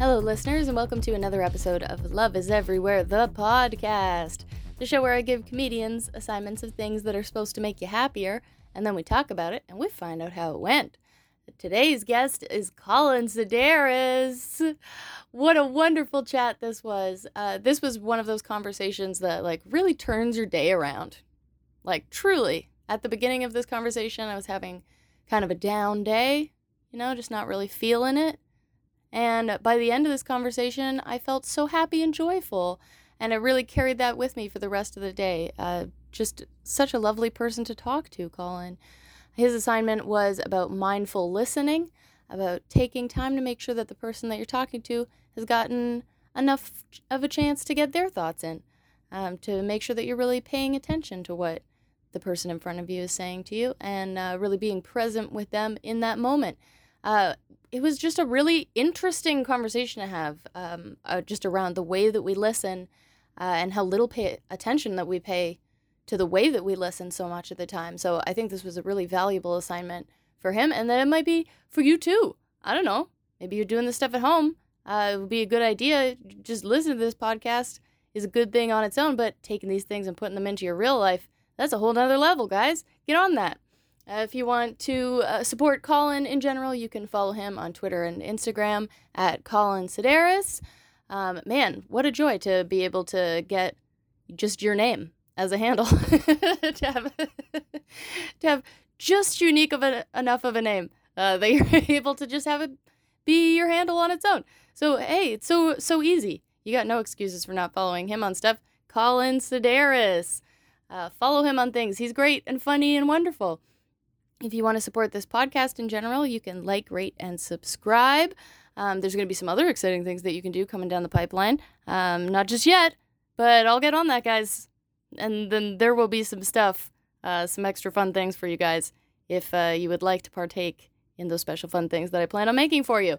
Hello, listeners, and welcome to another episode of Love is Everywhere, the podcast. The show where I give comedians assignments of things that are supposed to make you happier, and then we talk about it and we find out how it went. Today's guest is Collin Sideris. What a wonderful chat this was. Uh, this was one of those conversations that like really turns your day around. Like truly, at the beginning of this conversation, I was having kind of a down day, you know, just not really feeling it. And by the end of this conversation, I felt so happy and joyful. And I really carried that with me for the rest of the day. Uh, just such a lovely person to talk to, Collin. His assignment was about mindful listening, about taking time to make sure that the person that you're talking to has gotten enough of a chance to get their thoughts in, um, to make sure that you're really paying attention to what the person in front of you is saying to you and uh, really being present with them in that moment. Uh, it was just a really interesting conversation to have, um, uh, just around the way that we listen uh, and how little pay attention that we pay to the way that we listen so much at the time. So I think this was a really valuable assignment for him, and then it might be for you too. I don't know. Maybe you're doing this stuff at home. Uh, it would be a good idea. Just listen to this podcast is a good thing on its own, but taking these things and putting them into your real life, that's a whole nother level, guys. Get on that. Uh, if you want to uh, support Colin in general, you can follow him on Twitter and Instagram at Collin Sideris. Um, man, what a joy to be able to get just your name as a handle to have to have just unique of a, enough of a name uh, that you're able to just have it be your handle on its own. So hey, it's so so easy. You got no excuses for not following him on stuff. Collin Sideris. Uh, follow him on things. He's great and funny and wonderful. If you want to support this podcast in general, you can like, rate, and subscribe. Um, there's going to be some other exciting things that you can do coming down the pipeline. Um, not just yet, but I'll get on that, guys. And then there will be some stuff, uh, some extra fun things for you guys if uh, you would like to partake in those special fun things that I plan on making for you.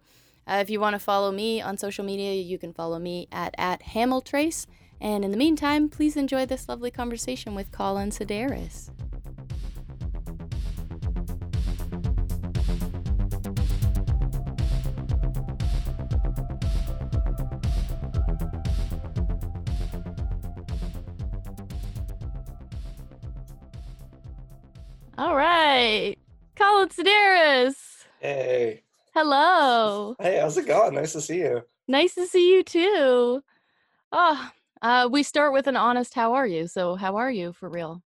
Uh, if you want to follow me on social media, you can follow me at, at Hamiltrace. And in the meantime, please enjoy this lovely conversation with Collin Sideris. All right. Collin Sideris. Hey. Hello. Hey, how's it going? Nice to see you. Nice to see you too. Oh, uh, we start with an honest how are you? So how are you for real?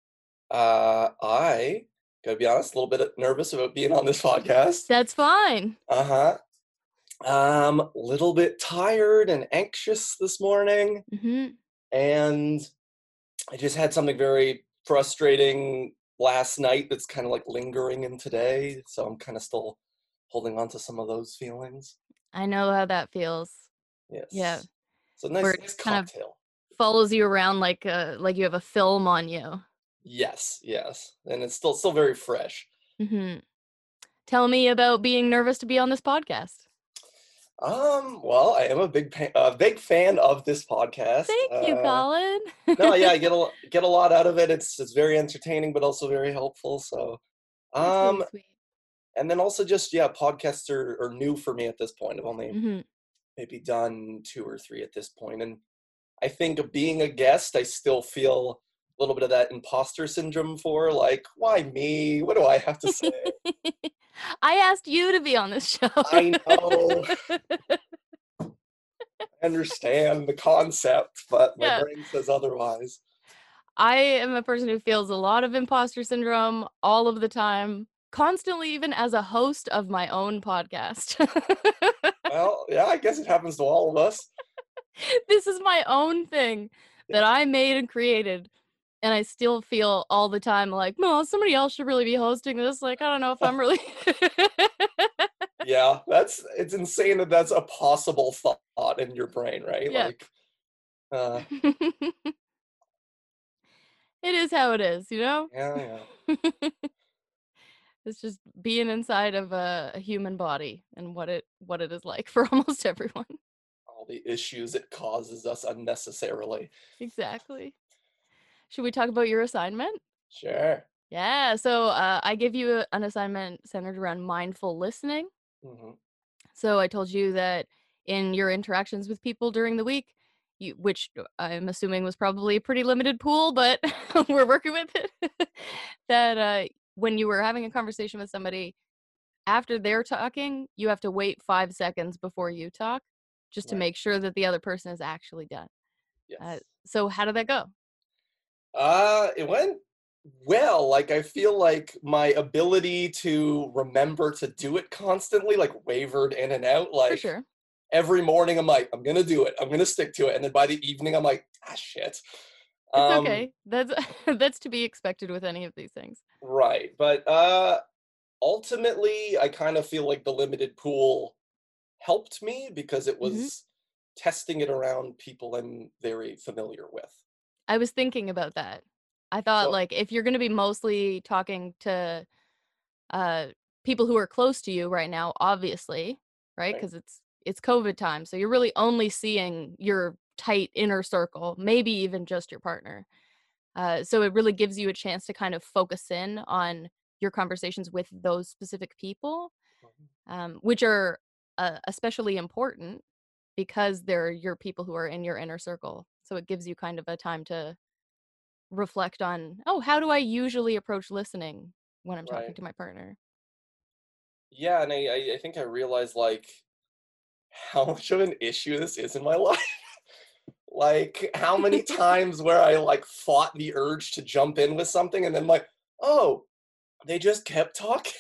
Uh, I gotta be honest, a little bit nervous about being on this podcast. That's fine. Uh-huh. Um, a little bit tired and anxious this morning. hmm And I just had something very frustrating last night that's kind of like lingering in today. So I'm kind of still holding on to some of those feelings. I know how that feels. Yes. Yeah. So nice, Where nice kind of- cocktail. Follows you around like uh like you have a film on you. Yes, yes. And it's still still very fresh. Mm-hmm. Tell me about being nervous to be on this podcast. Um, well, I am a big pa- a big fan of this podcast. Thank you, Uh, Collin. no, yeah, I get a get a lot out of it. It's it's very entertaining, but also very helpful. So, really um, sweet. and then also just yeah, podcasts are, are new for me at this point. I've only Mhm. maybe done two or three at this point, and I think being a guest, I still feel a little bit of that imposter syndrome for like, why me? What do I have to say? I asked you to be on this show. I know. I understand the concept, but my Yeah. brain says otherwise. I am a person who feels a lot of imposter syndrome all of the time, constantly, even as a host of my own podcast. Well, yeah, I guess it happens to all of us. this is my own thing that I made and created. And I still feel all the time like, no, somebody else should really be hosting this. Like, I don't know if I'm really. Yeah, that's it's insane that that's a possible thought in your brain, right? Yeah. Like, uh, it is how it is, you know? yeah, yeah. it's just being inside of a, a human body and what it what it is like for almost everyone. All the issues it causes us unnecessarily. Exactly. Should we talk about your assignment? Sure. Yeah. So uh, I give you an assignment centered around mindful listening. hmm So I told you that in your interactions with people during the week, you which uh, I'm assuming was probably a pretty limited pool, but we're working with it. that uh, when you were having a conversation with somebody, after they're talking, you have to wait five seconds before you talk, just to make sure that the other person is actually done. Uh, Yes. so how did that go? Uh, it went well. Like I feel like my ability to remember to do it constantly, like wavered in and out. For Like sure. every morning, I'm like, I'm gonna do it. I'm gonna stick to it. And then by the evening, I'm like, ah, shit. It's Um, okay. That's that's to be expected with any of these things. right. But uh, ultimately, I kind of feel like the limited pool helped me because it Mhm. was testing it around people I'm very familiar with. I was thinking about that. I thought like if you're going to be mostly talking to uh people who are close to you right now, obviously, right? right, Cuz it's it's COVID time. So you're really only seeing your tight inner circle, maybe even just your partner. Uh so it really gives you a chance to kind of focus in on your conversations with those specific people, mhm, um, which are uh, especially important because they're your people who are in your inner circle. So it gives you kind of a time to reflect on, oh, how do I usually approach listening when I'm talking right. to my partner? Yeah, and I I think I realized like how much of an issue this is in my life. Like how many times where I like fought the urge to jump in with something and then like, oh, they just kept talking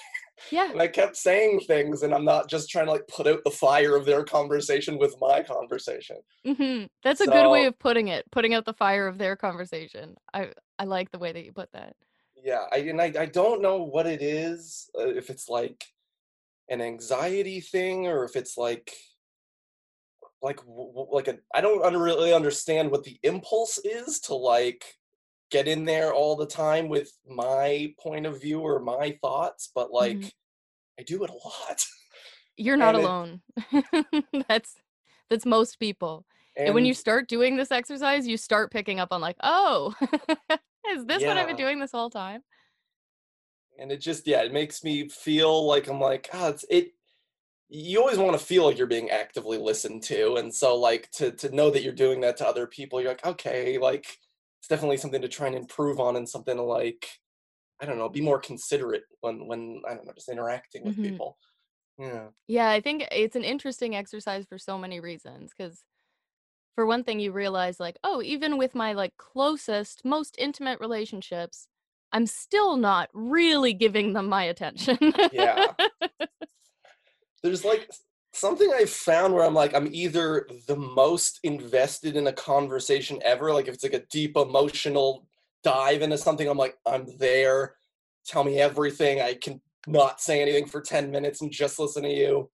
Yeah. and I kept saying things and I'm not just trying to like put out the fire of their conversation with my conversation. hmm That's a good way of putting it, putting out the fire of their conversation. I I like the way that you put that. yeah, I and I, I don't know what it is, uh, if it's like an anxiety thing or if it's like like like a I don't really understand what the impulse is to like get in there all the time with my point of view or my thoughts, but hmm like I do it a lot. You're not And it alone. that's that's most people. And when you start doing this exercise, you start picking up on like, oh, is this what I've been doing this whole time? and it just yeah, it makes me feel like I'm like, ah, it's it you always want to feel like you're being actively listened to. And so like to to know that you're doing that to other people, you're like, okay, like it's definitely something to try and improve on and something to like, I don't know, be more considerate when when I don't know, just interacting with hmm people. Yeah. Yeah, I think it's an interesting exercise for so many reasons. Because for one thing, you realize like, oh, even with my like closest, most intimate relationships, I'm still not really giving them my attention. Yeah. There's like something I've found where I'm like, I'm either the most invested in a conversation ever, like if it's like a deep emotional dive into something, I'm like, I'm there. Tell me everything. I can not say anything for 10 minutes and just listen to you.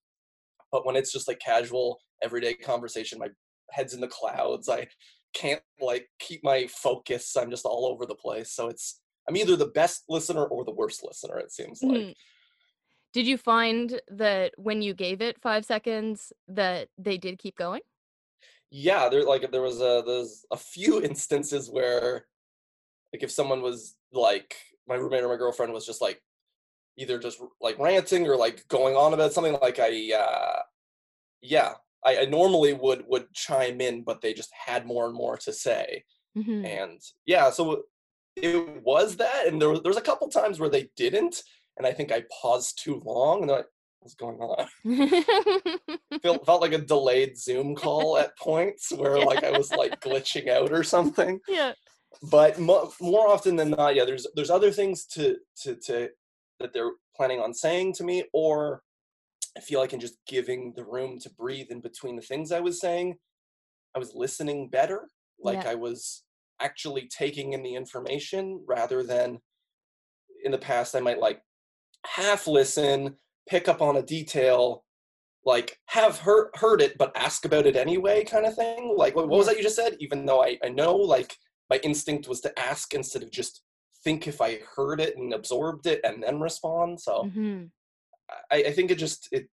But when it's just like casual, everyday conversation, my head's in the clouds. I can't like keep my focus. I'm just all over the place. So it's I'm either the best listener or the worst listener, it seems like. Mm. Did you find that when you gave it 5 seconds that they did keep going? Yeah, there like there was a there's a few instances where like if someone was like my roommate or my girlfriend was just like either just like ranting or like going on about something like I uh yeah, I, I normally would would chime in, but they just had more and more to say. Mhm. And yeah, so it was that, and there was there's a couple times where they didn't, and I think I paused too long, and they're like, "What's going on?" Felt felt like a delayed Zoom call at points where like I was like glitching out or something. Yeah. But mo- more often than not, yeah, there's there's other things to to to that they're planning on saying to me, or I feel like in just giving the room to breathe in between the things I was saying, I was listening better. Like Yeah. I was actually taking in the information rather than in the past I might like half listen, pick up on a detail, like have heard heard it but ask about it anyway kind of thing. Like what, what was that you just said? Even though I, I know like my instinct was to ask instead of just think if I heard it and absorbed it and then respond. So Mhm. I, I think it just it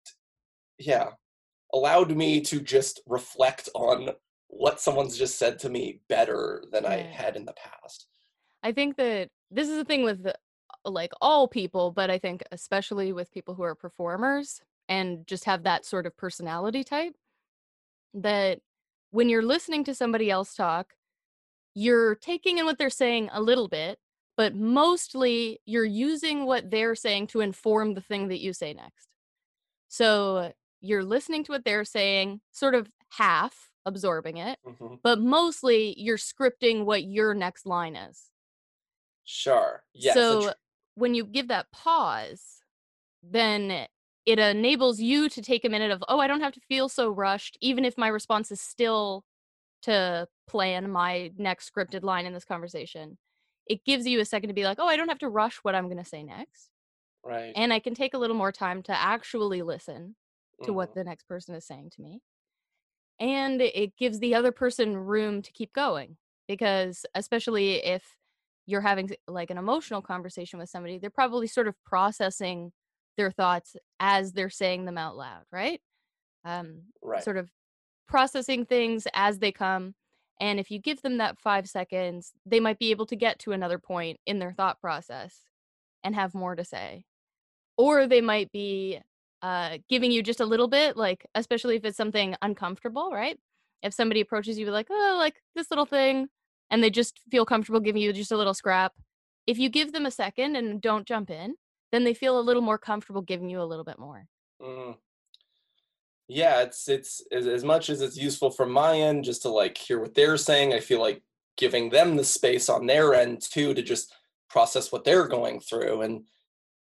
yeah allowed me to just reflect on what someone's just said to me better than I had in the past. I think that this is the thing with like all people, but I think especially with people who are performers and just have that sort of personality type. that when you're listening to somebody else talk, you're taking in what they're saying a little bit, but mostly you're using what they're saying to inform the thing that you say next. So you're listening to what they're saying, sort of half absorbing it, Mhm. but mostly you're scripting what your next line is. Sure. Yes. so when you give that pause, then it enables you to take a minute of, oh, I don't have to feel so rushed, even if my response is still to plan my next scripted line in this conversation. It gives you a second to be like, oh, I don't have to rush what I'm going to say next. right. And I can take a little more time to actually listen to Mhm. what the next person is saying to me. And it gives the other person room to keep going because, especially if you're having like an emotional conversation with somebody, they're probably sort of processing their thoughts as they're saying them out loud, right? Um, Right. sort of processing things as they come. And if you give them that five seconds, they might be able to get to another point in their thought process and have more to say or they might be uh, giving you just a little bit, like especially if it's something uncomfortable, right? If somebody approaches you like, oh, like this little thing, and they just feel comfortable giving you just a little scrap, if you give them a second and don't jump in, then they feel a little more comfortable giving you a little bit more. Mhm. Yeah, it's it's as, as much as it's useful from my end just to like hear what they're saying. I feel like giving them the space on their end too to just process what they're going through and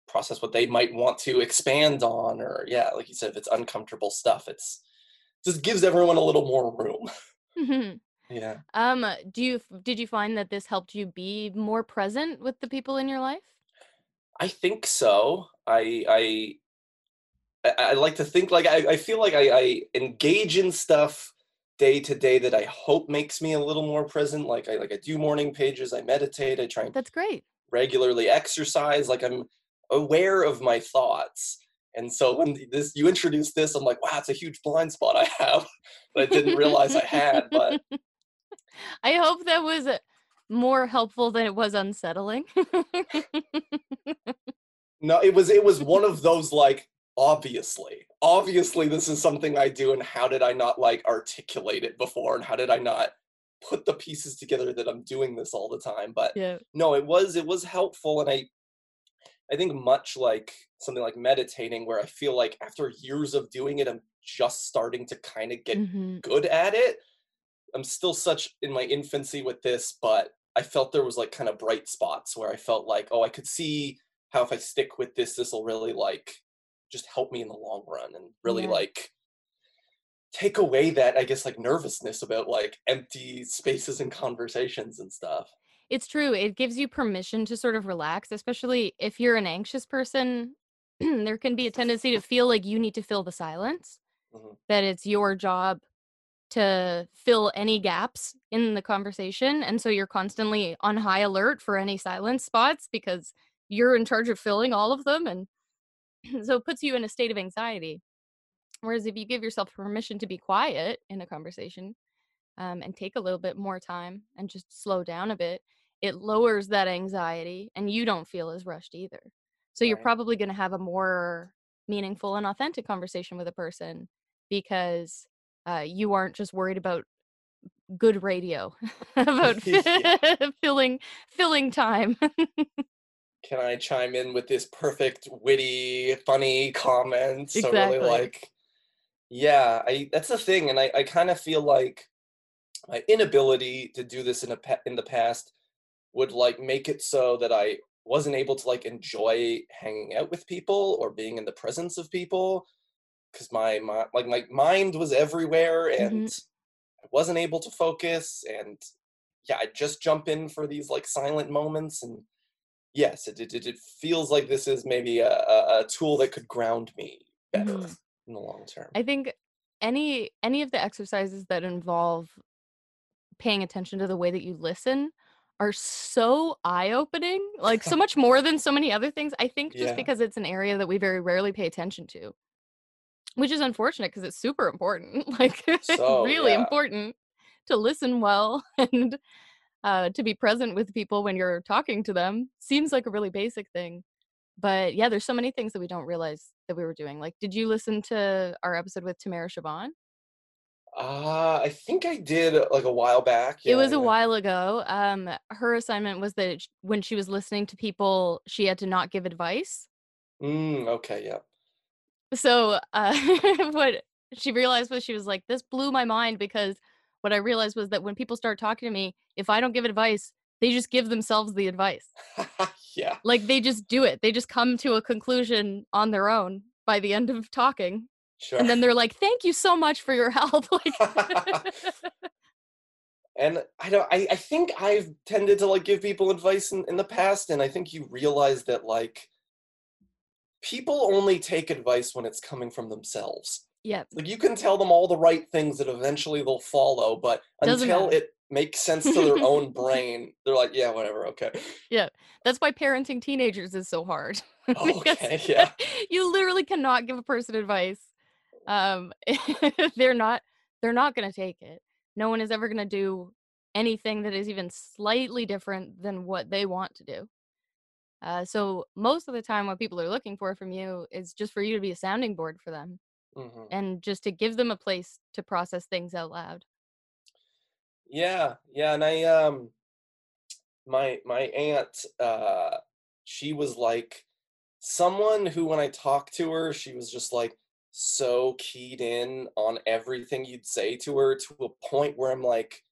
process what they might want to expand on or yeah, like you said, if it's uncomfortable stuff, it's just gives everyone a little more room. Mhm. Yeah. um, do you did you find that this helped you be more present with the people in your life? I think so. I I I, I like to think like I, I feel like I, I engage in stuff day to day that I hope makes me a little more present. Like I like I do morning pages, I meditate, I try and That's great. regularly exercise. Like I'm aware of my thoughts. And so when this you introduce this, I'm like, wow, it's a huge blind spot I have that I didn't realize I had. But I hope that was uh, more helpful than it was unsettling. no, it was it was one of those like obviously obviously this is something i do and how did i not like articulate it before and how did i not put the pieces together that i'm doing this all the time but yeah. no it was it was helpful and i i think much like something like meditating where i feel like after years of doing it i'm just starting to kind of get Mhm. good at it i'm still such in my infancy with this but i felt there was like kind of bright spots where i felt like oh i could see how if i stick with this this will really like just help me in the long run and really Yeah. like take away that i guess like nervousness about like empty spaces and conversations and stuff It's true. It gives you permission to sort of relax, especially if you're an anxious person. there can be a tendency to feel like you need to fill the silence, Mhm. that it's your job to fill any gaps in the conversation. And so you're constantly on high alert for any silence spots because you're in charge of filling all of them. And so it puts you in a state of anxiety. Whereas if you give yourself permission to be quiet in a conversation um, and take a little bit more time and just slow down a bit, it lowers that anxiety and you don't feel as rushed either. So you're Right. probably going to have a more meaningful and authentic conversation with a person because uh, you aren't just worried about good radio about filling filling time. Can i chime in with this perfect witty funny comment? So Exactly. really like yeah i that's the thing and i, I kind of feel like my inability to do this in a in the past would like make it so that i wasn't able to like enjoy hanging out with people or being in the presence of people because my, my like my mind was everywhere and i wasn't able to focus and yeah i just jump in for these like silent moments and yes it, it, it feels like this is maybe a, a, a tool that could ground me better Mhm. in the long term I think any any of the exercises that involve paying attention to the way that you listen are so eye-opening, like so much more than so many other things. I think just Yeah. because it's an area that we very rarely pay attention to, which is unfortunate because it's super important, like So, really yeah. important to listen well and uh, to be present with people when you're talking to them. Seems like a really basic thing. But yeah, there's so many things that we don't realize that we were doing. Like, did you listen to our episode with Tamara Siobhan? Uh, I think I did uh, like a while back. It Yeah, was a while ago. Um, her assignment was that when she was listening to people, she had to not give advice. Mm, okay, yeah. So, uh, what she realized was she was like, "This blew my mind," because what I realized was that when people start talking to me, if I don't give advice, they just give themselves the advice. yeah, Like they just do it. They just come to a conclusion on their own by the end of talking. sure. And then they're like, "Thank you so much for your help." Like and I don't I, I think I've tended to like give people advice in, in the past, and I think you realize that like people only take advice when it's coming from themselves. Yeah, Like you can tell them all the right things that eventually they'll follow, but Doesn't until matter. it makes sense to their own brain, they're like, yeah, whatever, okay. yeah. That's why parenting teenagers is so hard. Okay, yeah. you literally cannot give a person advice. Um they're not they're not going to take it. No one is ever going to do anything that is even slightly different than what they want to do. Uh, so most of the time what people are looking for from you is just for you to be a sounding board for them hmm and just to give them a place to process things out loud. Yeah, yeah, and I um my my aunt uh she was like someone who when I talked to her, she was just like so keyed in on everything you'd say to her to a point where I'm like,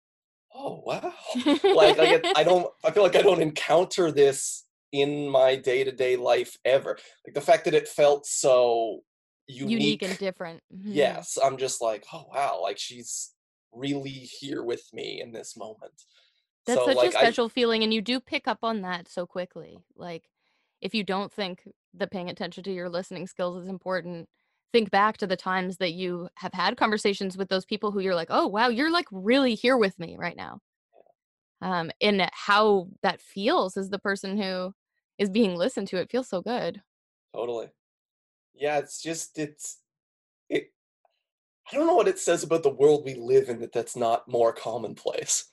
oh wow. Like I get I don't I feel like I don't encounter this in my day-to-day life ever. Like the fact that it felt so Unique and unique. different. Mhm. Yes, I'm just like, oh wow, like she's really here with me in this moment. That's So such a like I special feeling, and you do pick up on that so quickly. Like, if you don't think that paying attention to your listening skills is important, think back to the times that you have had conversations with those people who you're like, "Oh, wow, you're like really here with me right now." Um, and how that feels as the person who is being listened to. It feels so good. totally. Yeah, it's just it's it I don't know what it says about the world we live in that that's not more commonplace.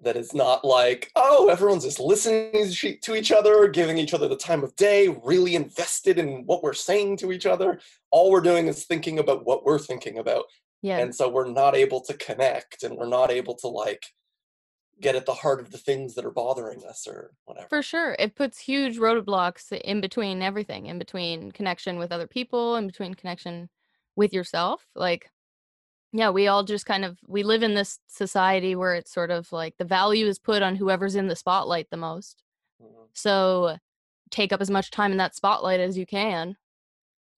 That it's not like, oh, everyone's just listening to each to each other, giving each other the time of day, really invested in what we're saying to each other. All we're doing is thinking about what we're thinking about. Yeah, And so we're not able to connect and we're not able to like get at the heart of the things that are bothering us or whatever. for sure. It puts huge roadblocks in between everything, in between connection with other people, in between connection with yourself. Like, Yeah, we all just kind of we live in this society where it's sort of like the value is put on whoever's in the spotlight the most. Mhm, So take up as much time in that spotlight as you can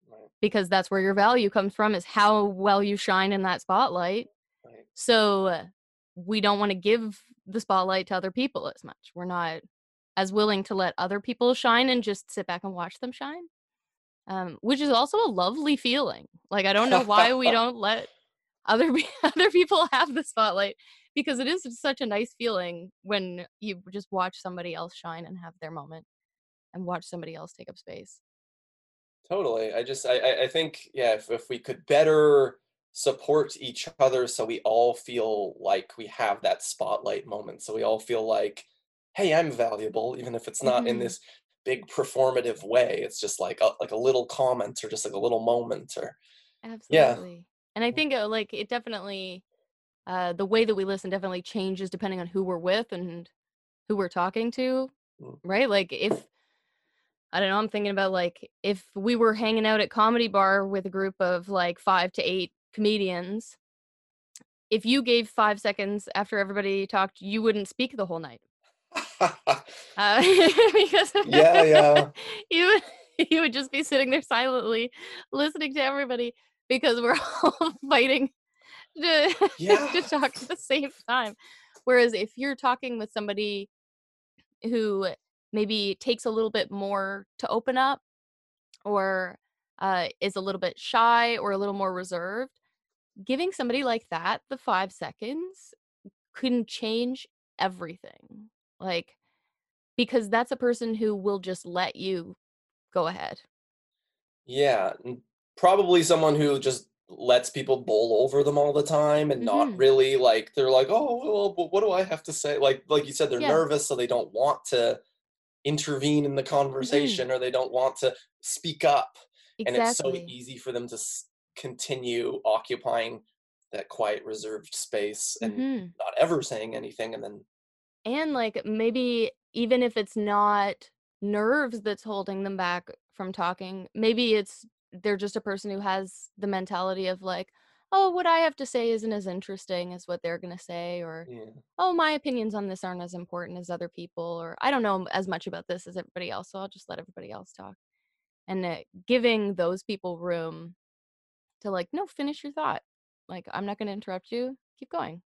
Right, because that's where your value comes from is how well you shine in that spotlight. right. So we don't want to give the spotlight to other people as much. We're not as willing to let other people shine and just sit back and watch them shine. Um, which is also a lovely feeling. Like I don't know why we don't let other other people have the spotlight because it is such a nice feeling when you just watch somebody else shine and have their moment and watch somebody else take up space. Totally. I just I I I think yeah, if if we could better support each other so we all feel like we have that spotlight moment. So we all feel like, hey, I'm valuable, even if it's not in hmm this big performative way. It's just like a like a little comment or just like a little moment or yeah. Absolutely. And I think uh, like it definitely uh the way that we listen definitely changes depending on who we're with and who we're talking to, mm, right? Like if I don't know, I'm thinking about like if we were hanging out at comedy bar with a group of like 5 to 8 comedians if you gave 5 seconds after everybody talked, you wouldn't speak the whole night. Uh, because Yeah, yeah. you would you would just be sitting there silently listening to everybody because we're all fighting to Yeah. to talk at the same time. Whereas if you're talking with somebody who maybe takes a little bit more to open up or uh, is a little bit shy or a little more reserved, giving somebody like that the five seconds can change everything. Like, because that's a person who will just let you go ahead. Yeah, probably someone who just lets people bowl over them all the time and not hmm really like they're like, "Oh, well, what do I have to say?" Like like you said, they're Yeah. nervous, so they don't want to intervene in the hmm conversation or they don't want to speak up, and it's so easy for them to continue occupying that quiet reserved space and hmm not ever saying anything and then And like maybe even if it's not nerves that's holding them back from talking, maybe it's they're just a person who has the mentality of like, oh, what I have to say isn't as interesting as what they're going to say, or yeah oh, my opinions on this aren't as important as other people, or I don't know as much about this as everybody else, so I'll just let everybody else talk. And uh, giving those people room to like, no, finish your thought. Like, I'm not going to interrupt you. Keep going.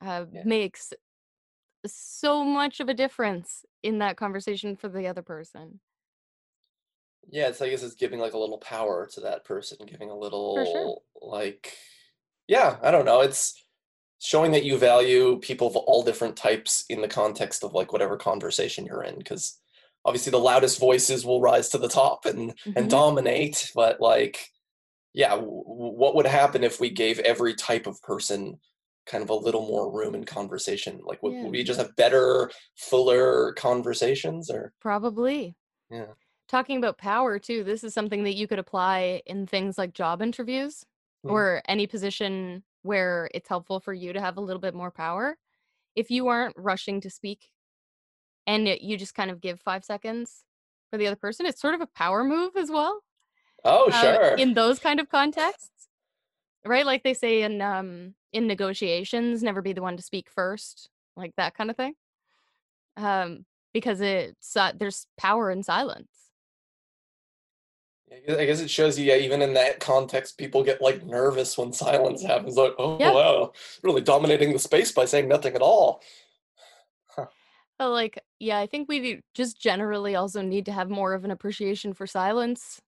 Uh, yeah makes so much of a difference in that conversation for the other person. yeah it's i guess it's giving like a little power to that person giving a For sure. little like yeah i don't know it's showing that you value people of all different types in the context of like whatever conversation you're in because obviously the loudest voices will rise to the top and and Mhm. dominate but like yeah w- what would happen if we gave every type of person kind of a little more room in conversation like would, Yeah, would we just have better fuller conversations or probably. yeah Talking about power too, this is something that you could apply in things like job interviews Mm. or any position where it's helpful for you to have a little bit more power. If you aren't rushing to speak and you just kind of give five seconds for the other person, it's sort of a power move as well. Oh Um, sure in those kind of contexts, right? Like they say in um in negotiations, never be the one to speak first, like that kind of thing. Um, because it's uh, there's power in silence. I guess it shows you, yeah, even in that context, people get like nervous when silence happens. Like, oh Yeah. wow, really dominating the space by saying nothing at all. Huh, So like, yeah, I think we just generally also need to have more of an appreciation for silence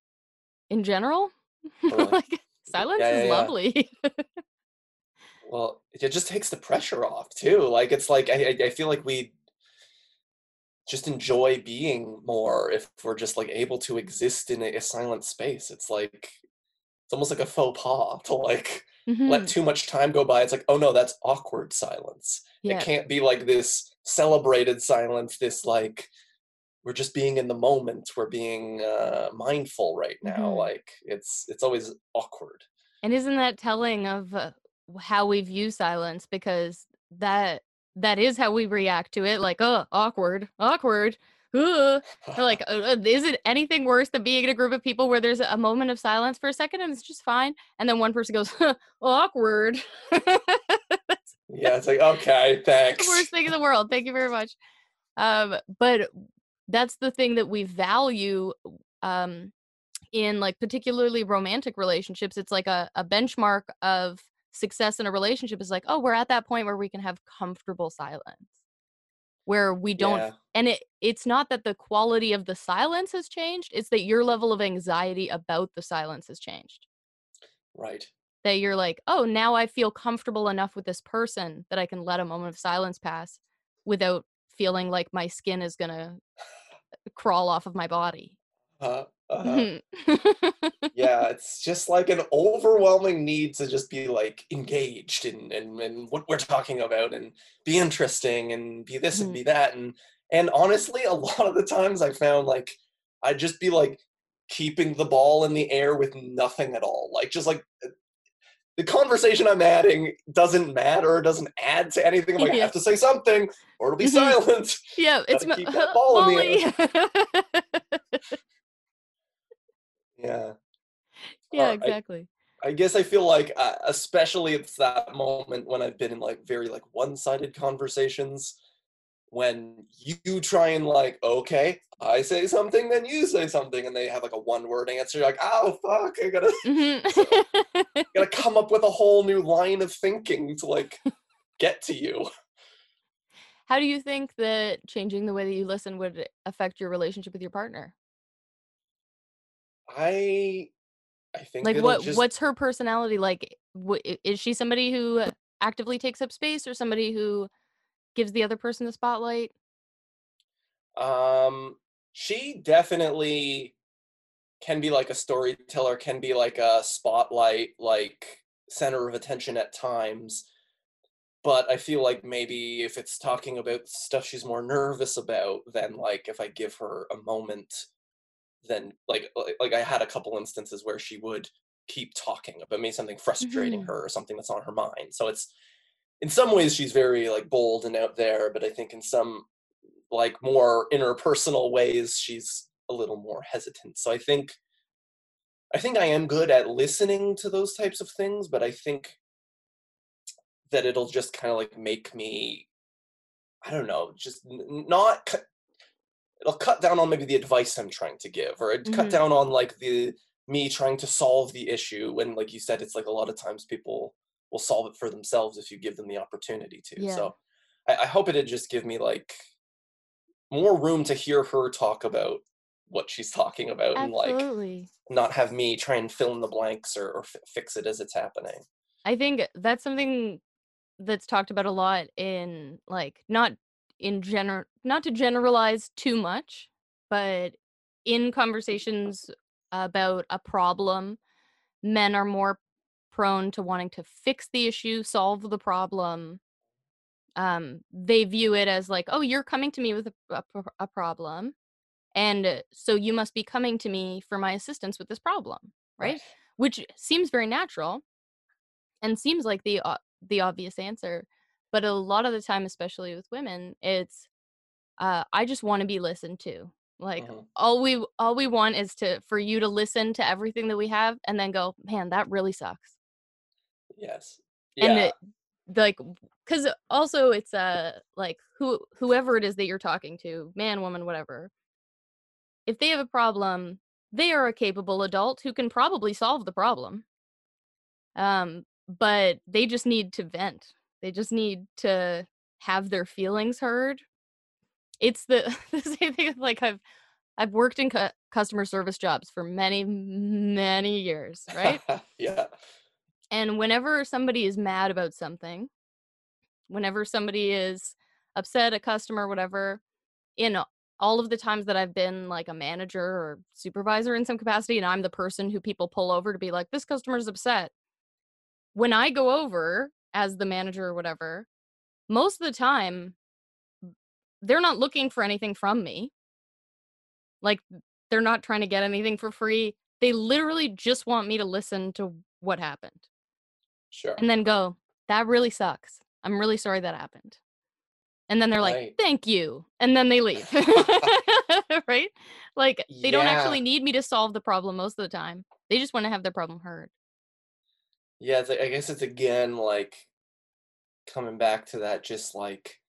in general. totally. like silence Yeah, is yeah, lovely. Well, it just takes the pressure off too. Like, it's like I, I I feel like we just enjoy being more if we're just like able to exist in a, a silent space. It's like it's almost like a faux pas to like let hmm too much time go by. It's like, oh no, that's awkward silence. It can't be like this celebrated silence, this like we're just being in the moment, we're being uh, mindful right now. hmm Like it's it's always awkward. And isn't that telling of uh, how we view silence? Because that that is how we react to it. Like, oh, awkward, awkward. Or like, uh, uh, is it anything worse than being in a group of people where there's a moment of silence for a second and it's just fine, and then one person goes, awkward. Yeah, it's like okay, thanks. worst thing in the world. Thank you very much. Um, but that's the thing that we value. Um, in like particularly romantic relationships it's like a, a benchmark of success in a relationship is like oh we're at that point where we can have comfortable silence where we don't Yeah, and it it's not that the quality of the silence has changed it's that your level of anxiety about the silence has changed right. that you're like oh now i feel comfortable enough with this person that i can let a moment of silence pass without feeling like my skin is gonna crawl off of my body Uh, uh Mhm. Yeah, it's just like an overwhelming need to just be like engaged in in, in what we're talking about and be interesting and be this and Mhm. be that and and honestly, a lot of the times I found like I'd just be like keeping the ball in the air with nothing at all. Like just like uh, the conversation I'm adding doesn't matter, doesn't add to anything. I'm like, I have to say something or it'll be Mhm. silent. Yeah, it's keep that ball in the air. Yeah. Yeah, I, exactly. I guess I feel like, uh, especially it's that moment when I've been in like very like one-sided conversations when you try and like, okay, I say something, then you say something, and they have like a one-word answer. You're like, oh fuck, I gotta Mhm. gotta come up with a whole new line of thinking to like get to you. How do you think that changing the way that you listen would affect your relationship with your partner? I I think Like, what just what's her personality like? Is she somebody who actively takes up space or somebody who gives the other person the spotlight? um she definitely can be like a storyteller, can be like a spotlight, like center of attention at times but I feel like maybe if it's talking about stuff she's more nervous about, then like if I give her a moment, then like like like I had a couple instances where she would keep talking about me something frustrating Mhm. her or something that's on her mind. So it's in some ways she's very like bold and out there, but I think in some like more interpersonal ways she's a little more hesitant. So I think I think I am good at listening to those types of things, but I think that it'll just kind of like make me I don't know, just not cut, it'll cut down on maybe the advice I'm trying to give or it cut Mhm. down on like the me trying to solve the issue when like you said it's like a lot of times people will solve it for themselves if you give them the opportunity to. Yeah. So I, I hope it'd just give me like more room to hear her talk about what she's talking about and like not have me try and fill in the blanks or, or fi- fix it as it's happening. I think that's something that's talked about a lot in like not in general not to generalize too much, but in conversations about a problem, men are more prone to wanting to fix the issue, solve the problem. Um, they view it as like, oh, you're coming to me with a, a, a problem, and uh, so you must be coming to me for my assistance with this problem, right? Which seems very natural and seems like the o- the obvious answer, but a lot of the time, especially with women, it's uh, I just want to be listened to. Like Mhm. all we all we want is to for you to listen to everything that we have and then go, man, that really sucks. Yes. And Yeah. it, like because also it's uh like who whoever it is that you're talking to, man, woman, whatever. If they have a problem, they are a capable adult who can probably solve the problem. Um, but they just need to vent. They just need to have their feelings heard. It's the the same thing. Like I've I've worked in cu- customer service jobs for many many years, right? yeah. And whenever somebody is mad about something, whenever somebody is upset, a customer, whatever, in all of the times that I've been like a manager or supervisor in some capacity, and I'm the person who people pull over to be like, this customer's upset. When I go over as the manager or whatever, most of the time, they're not looking for anything from me. Like, they're not trying to get anything for free. They literally just want me to listen to what happened Sure. and then go, that really sucks. I'm really sorry that happened. And then they're like, thank you. And then they leave. right? Like, they don't actually need me to solve the problem most of the time. They just want to have their problem heard. Yeah, it's like, I guess it's again like coming back to that just like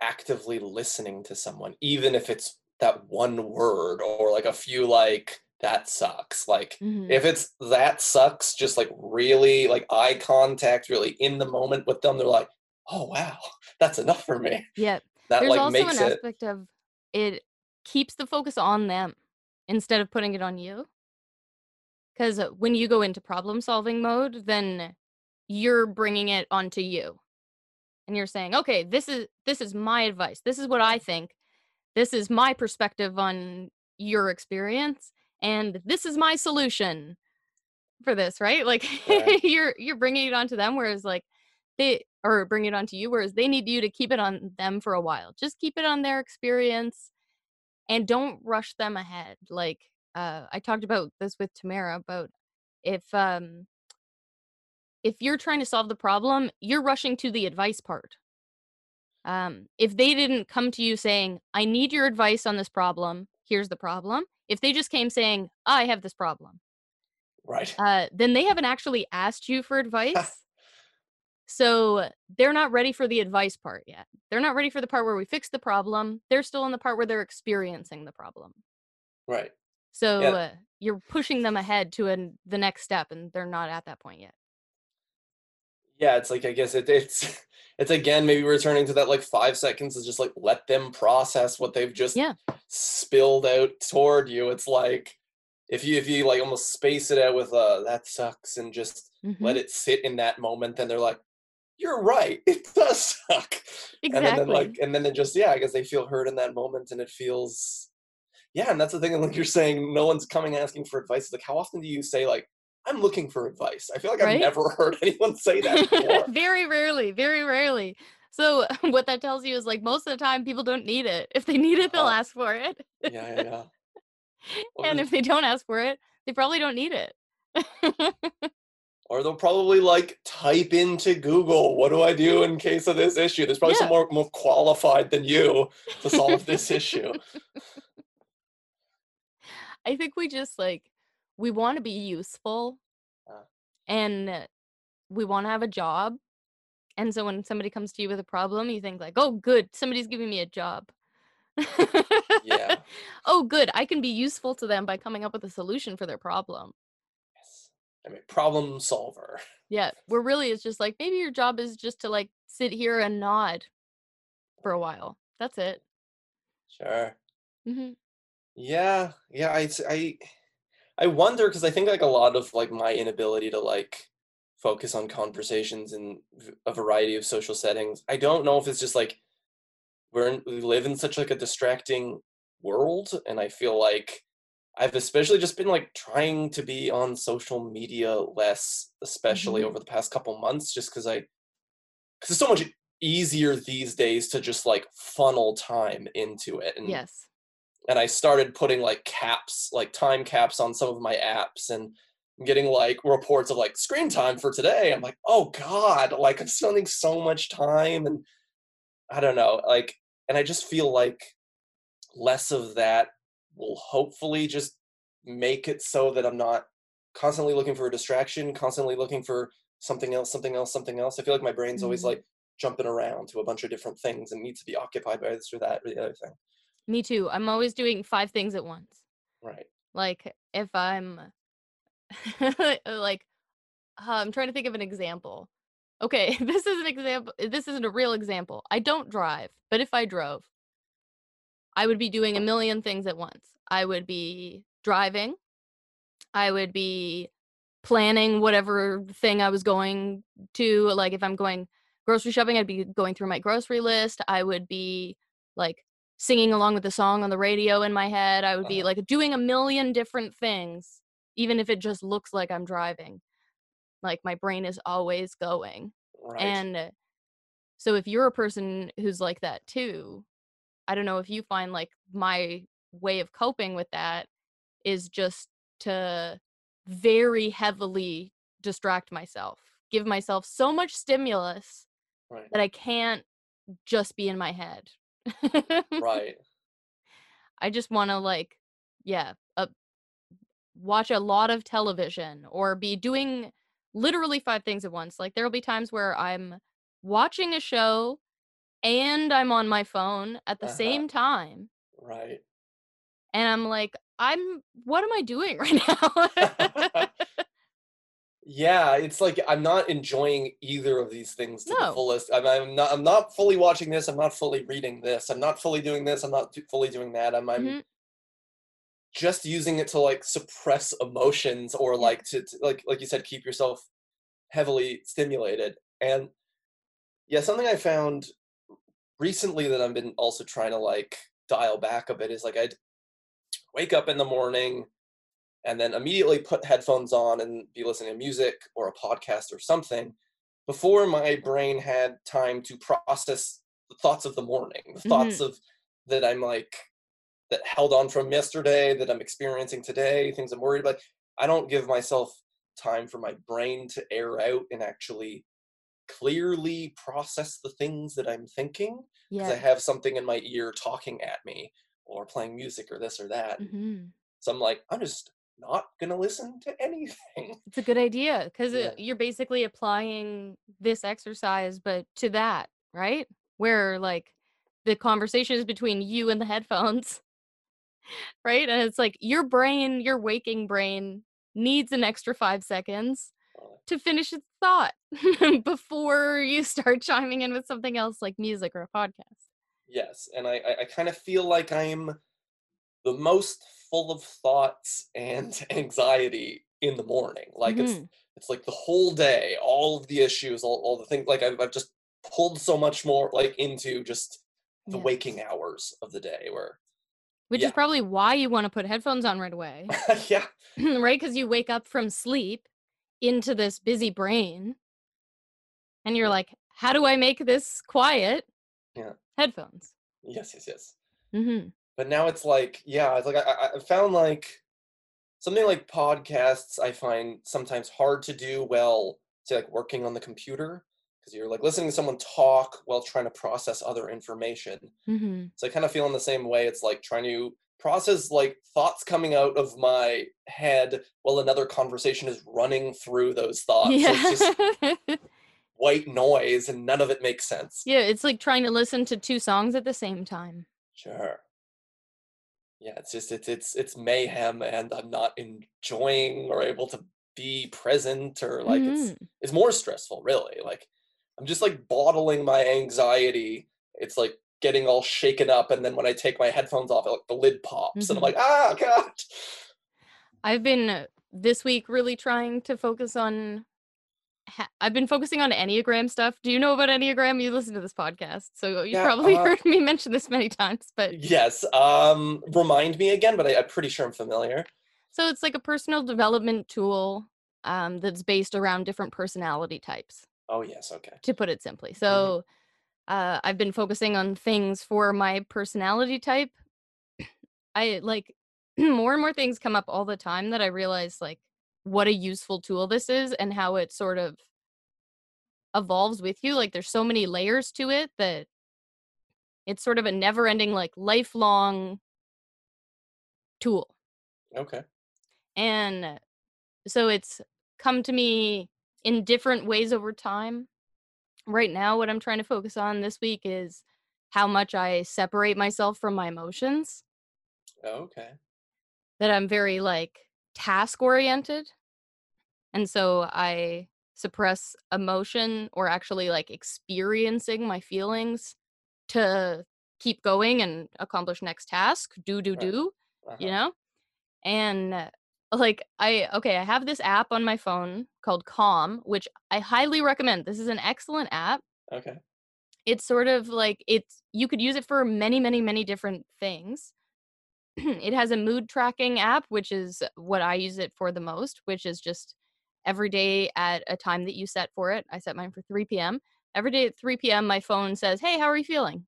actively listening to someone, even if it's that one word or like a few like that sucks. Like Mhm. if it's that sucks, just like really like eye contact, really in the moment with them, they're like, oh wow, that's enough for me. Yeah. That There's like also makes an it aspect of it keeps the focus on them instead of putting it on you. Because when you go into problem solving mode, then you're bringing it onto you. And you're saying, okay, this is this is my advice. This is what I think. This is my perspective on your experience. And this is my solution for this, right? Like Right. you're you're bringing it onto them, whereas like they or bring it onto you, whereas they need you to keep it on them for a while. Just keep it on their experience and don't rush them ahead. Like uh, I talked about this with Tamara about if um if you're trying to solve the problem, you're rushing to the advice part. Um, if they didn't come to you saying, "I need your advice on this problem. Here's the problem," if they just came saying, "I have this problem," right. uh, then they haven't actually asked you for advice. So they're not ready for the advice part yet. They're not ready for the part where we fix the problem. They're still in the part where they're experiencing the problem. Right. So Yeah. uh, you're pushing them ahead to an, the next step, and they're not at that point yet. Yeah, it's like I guess it, it's it's again maybe returning to that like five seconds is just like let them process what they've just Yeah. spilled out toward you. It's like if you if you like almost space it out with uh that sucks and just Mhm. let it sit in that moment, then they're like, You're right, it does suck. Exactly. And then, then like and then they just yeah, I guess they feel heard in that moment and it feels yeah, and that's the thing, and like you're saying, no one's coming asking for advice. It's like how often do you say like I'm looking for advice? I feel like I've never heard anyone say that before. very rarely, very rarely. So what that tells you is like most of the time people don't need it. If they need it, they'll Uh, ask for it. yeah, yeah, yeah. Well, and if they don't ask for it, they probably don't need it. or they'll probably like type into Google, what do I do in case of this issue? There's probably Yeah. some more more qualified than you to solve this issue. I think we just like we want to be useful Uh. and we want to have a job. And so when somebody comes to you with a problem, you think like, "Oh, good, somebody's giving me a job." Yeah. oh, good, I can be useful to them by coming up with a solution for their problem. Yes. I mean, problem solver. Yeah, where really it's just like maybe your job is just to like sit here and nod for a while. That's it. Sure. hmm Yeah, yeah. I I I wonder because I think like a lot of like my inability to like focus on conversations in a variety of social settings. I don't know if it's just like we're in, we live in such like a distracting world, and I feel like I've especially just been like trying to be on social media less, especially Mhm. over the past couple months, just because I because it's so much easier these days to just like funnel time into it and Yes. And I started putting like caps, like time caps on some of my apps and getting like reports of like screen time for today. I'm like, oh God, like I'm spending so much time and I don't know, like and I just feel like less of that will hopefully just make it so that I'm not constantly looking for a distraction, constantly looking for something else, something else, something else. I feel like my brain's always Mhm. like jumping around to a bunch of different things and needs to be occupied by this or that or the other thing. Me too. I'm always doing five things at once. Right. Like if I'm like uh, I'm trying to think of an example. Okay, this is an example. This isn't a real example. I don't drive, but if I drove, I would be doing a million things at once. I would be driving. I would be planning whatever thing I was going to. Like if I'm going grocery shopping, I'd be going through my grocery list. I would be like singing along with the song on the radio in my head. I would be like doing a million different things, even if it just looks like I'm driving. Like my brain is always going. Right. And so if you're a person who's like that too, I don't know if you find like my way of coping with that is just to very heavily distract myself, give myself so much stimulus right. that I can't just be in my head. Right. I just want to like yeah, uh, watch a lot of television or be doing literally five things at once. Like there'll be times where I'm watching a show and I'm on my phone at the Uh-huh. same time Right. and I'm like I'm what am I doing right now? Yeah, it's like I'm not enjoying either of these things to the fullest. I'm, I'm not. I'm not fully watching this. I'm not fully reading this. I'm not fully doing this. I'm not fully doing that. I'm. I'm Mhm. just using it to like suppress emotions or like to, to like like you said, keep yourself heavily stimulated. And yeah, something I found recently that I've been also trying to like dial back a bit is like I'd wake up in the morning and then immediately put headphones on and be listening to music or a podcast or something before my brain had time to process the thoughts of the morning, the thoughts of that I'm like that held on from yesterday, that I'm experiencing today, things I'm worried about. I don't give myself time for my brain to air out and actually clearly process the things that I'm thinking because I have something in my ear talking at me or playing music or this or that. hmm So I'm like, I'm just not gonna listen to anything. It's a good idea because Yeah. you're basically applying this exercise, but to that, right? Where like the conversation is between you and the headphones, right? And it's like your brain, your waking brain needs an extra five seconds Uh, to finish its thought before you start chiming in with something else like music or a podcast. Yes, and I, I, I kind of feel like I'm the most full of thoughts and anxiety in the morning. Like it's Mhm. it's like the whole day, all of the issues, all, all the things. Like I've, I've just pulled so much more like into just the Yeah. waking hours of the day. Where Which yeah. is probably why you want to put headphones on right away. yeah, right? Because you wake up from sleep into this busy brain and you're like, how do I make this quiet? Yeah. Headphones. yes, yes, yes. hmm But now it's like, yeah, it's like I, I- found like something like podcasts I find sometimes hard to do well, say like working on the computer because you're like listening to someone talk while trying to process other information. Mm-hmm. So I kind of feel in the same way. It's like trying to process like thoughts coming out of my head while another conversation is running through those thoughts. So it's just Yeah. white noise and none of it makes sense. yeah, it's like trying to listen to two songs at the same time. Sure. Yeah, it's just it's it's it's mayhem and I'm not enjoying or able to be present or like it's Mhm. it's more stressful really. Like I'm just like bottling my anxiety. It's like getting all shaken up and then when I take my headphones off, like the lid pops and I'm Mhm. like, ah god. I've been uh, this week really trying to focus on. Ha- I've been focusing on Enneagram stuff. Do you know about Enneagram? You listen to this podcast, so you Yeah, probably uh, heard me mention this many times. But Yes. Um remind me again, but I, I'm pretty sure I'm familiar. so it's like a personal development tool um, that's based around different personality types. Oh yes, okay. to put it simply. So uh, I've been focusing on things for my personality type. I like more and more things come up all the time that I realize like what a useful tool this is and how it sort of evolves with you. Like there's so many layers to it that it's sort of a never ending, like lifelong tool. Okay. And so it's come to me in different ways over time. Right now, what I'm trying to focus on this week is how much I separate myself from my emotions, oh, Okay. that I'm very like task oriented. And so I suppress emotion or actually like experiencing my feelings to keep going and accomplish next task, do, do, Right. do. Uh-huh. you know and like i okay i have this app on my phone called calm which i highly recommend this is an excellent app Okay. it's sort of like it's you could use it for many many many different things it has a mood tracking app which is what i use it for the most which is just every day at a time that you set for it i set mine for 3 p.m every day at 3 p.m my phone says hey how are you feeling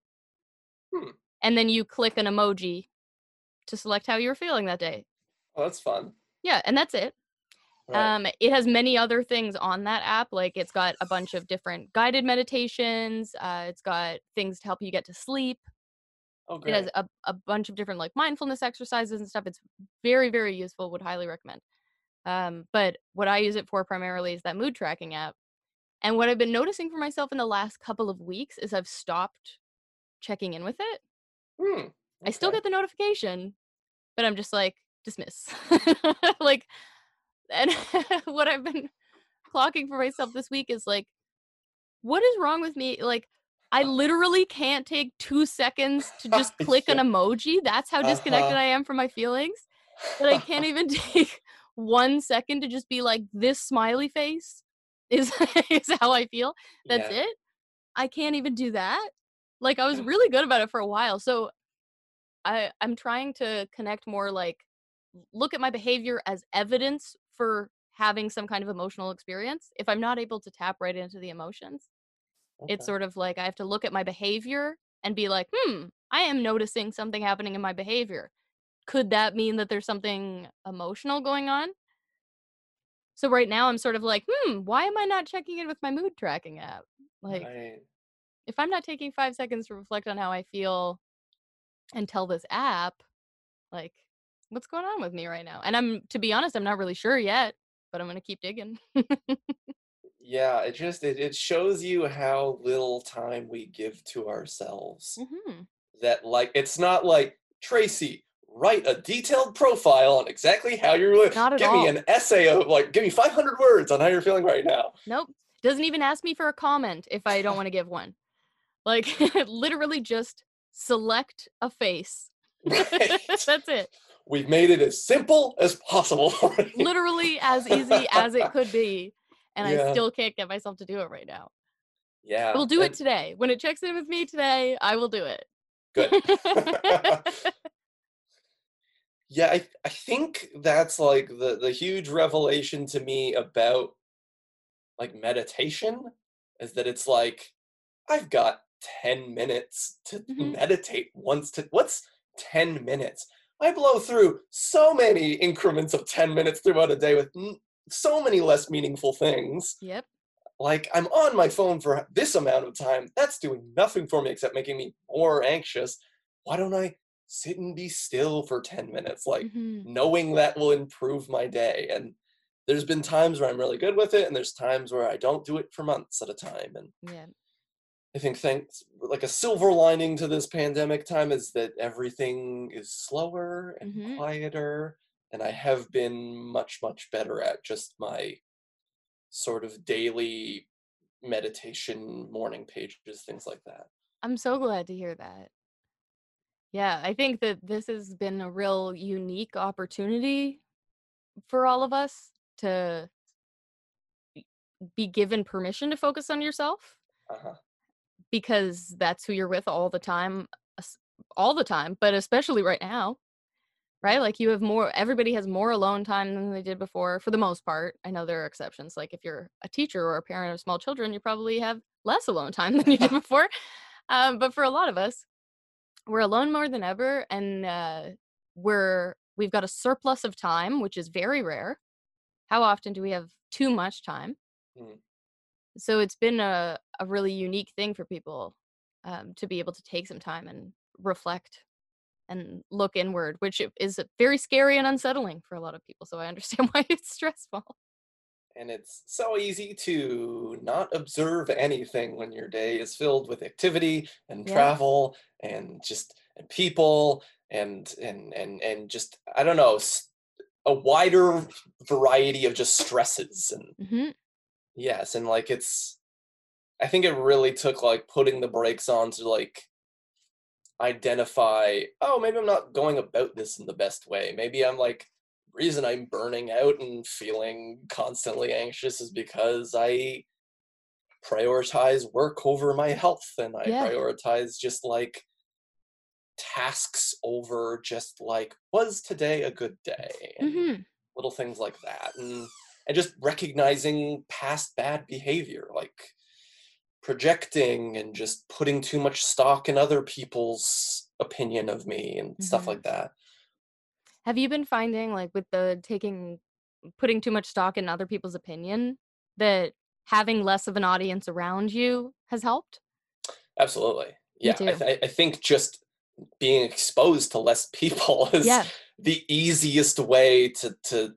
Hmm. and then you click an emoji to select how you're feeling that day Oh, that's fun. yeah and that's it Right. Um, it has many other things on that app. Like it's got a bunch of different guided meditations. Uh, it's got things to help you get to sleep. Oh, It has a, a bunch of different like mindfulness exercises and stuff. It's very, very useful. Would highly recommend. Um, but what I use it for primarily is that mood tracking app. And what I've been noticing for myself in the last couple of weeks is I've stopped checking in with it. Hmm. I still get the notification, but I'm just like dismiss. like, and what I've been clocking for myself this week is like, what is wrong with me? Like, I literally can't take two seconds to just click an emoji. That's how disconnected Uh-huh. I am from my feelings. That I can't even take one second to just be like, this smiley face is is how I feel. That's Yeah. it. I can't even do that. Like I was really good about it for a while. So I I'm trying to connect more like look at my behavior as evidence for having some kind of emotional experience. If I'm not able to tap right into the emotions, it's sort of like I have to look at my behavior and be like, "Hmm, I am noticing something happening in my behavior. Could that mean that there's something emotional going on?" So right now I'm sort of like, "Hmm, why am I not checking in with my mood tracking app?" Like Right. if I'm not taking 5 seconds to reflect on how I feel and tell this app, like, what's going on with me right now? And I'm to be honest, I'm not really sure yet, but I'm going to keep digging. Yeah, it just it, it shows you how little time we give to ourselves. Mhm. That like it's not like Tracy, write a detailed profile on exactly how you're li- Not at give all. me an essay of like give me 500 words on how you're feeling right now. Nope. Doesn't even ask me for a comment if I don't want to give one. Like literally just select a face. Right. That's it. We've made it as simple as possible. Literally as easy as it could be. And I still can't get myself to do it right now. Yeah. I will do it today. When it checks in with me today, I will do it. Good. yeah, I, I think that's like the, the huge revelation to me about like meditation is that it's like I've got 10 minutes to Mhm. meditate once to what's 10 minutes? I blow through so many increments of 10 minutes throughout a day with so many less meaningful things. Yep. Like, I'm on my phone for this amount of time. That's doing nothing for me except making me more anxious. Why don't I sit and be still for 10 minutes? Like, Mhm. knowing that will improve my day. And there's been times where I'm really good with it, and there's times where I don't do it for months at a time. And Yeah. I think thanks like a silver lining to this pandemic time is that everything is slower and Mhm. quieter, and I have been much much better at just my sort of daily meditation, morning pages, things like that. I'm so glad to hear that. Yeah, I think that this has been a real unique opportunity for all of us to be given permission to focus on yourself Uh-huh. because that's who you're with all the time, all the time, but especially right now, right? Like you have more, everybody has more alone time than they did before for the most part. I know there are exceptions. Like if you're a teacher or a parent of small children, you probably have less alone time than you did before. Um, but for a lot of us, we're alone more than ever and uh, we're we've got a surplus of time which is very rare how often do we have too much time Mm. so it's been a, a really unique thing for people um, to be able to take some time and reflect and look inward which is very scary and unsettling for a lot of people so i understand why it's stressful And it's so easy to not observe anything when your day is filled with activity and Yeah. travel and just and people and and and and just I don't know a wider variety of just stresses and hmm yes and like it's I think it really took like putting the brakes on to like identify oh maybe I'm not going about this in the best way. Maybe I'm like reason I'm burning out and feeling constantly anxious is because I prioritize work over my health and I Yeah. prioritize just like tasks over just like was today a good day? and hmm little things like that and and just recognizing past bad behavior like projecting and just putting too much stock in other people's opinion of me and stuff Mhm. like that have you been finding like with the taking putting too much stock in other people's opinion that having less of an audience around you has helped Absolutely. Yeah, I, th- I think just being exposed to less people is Yeah. the easiest way to to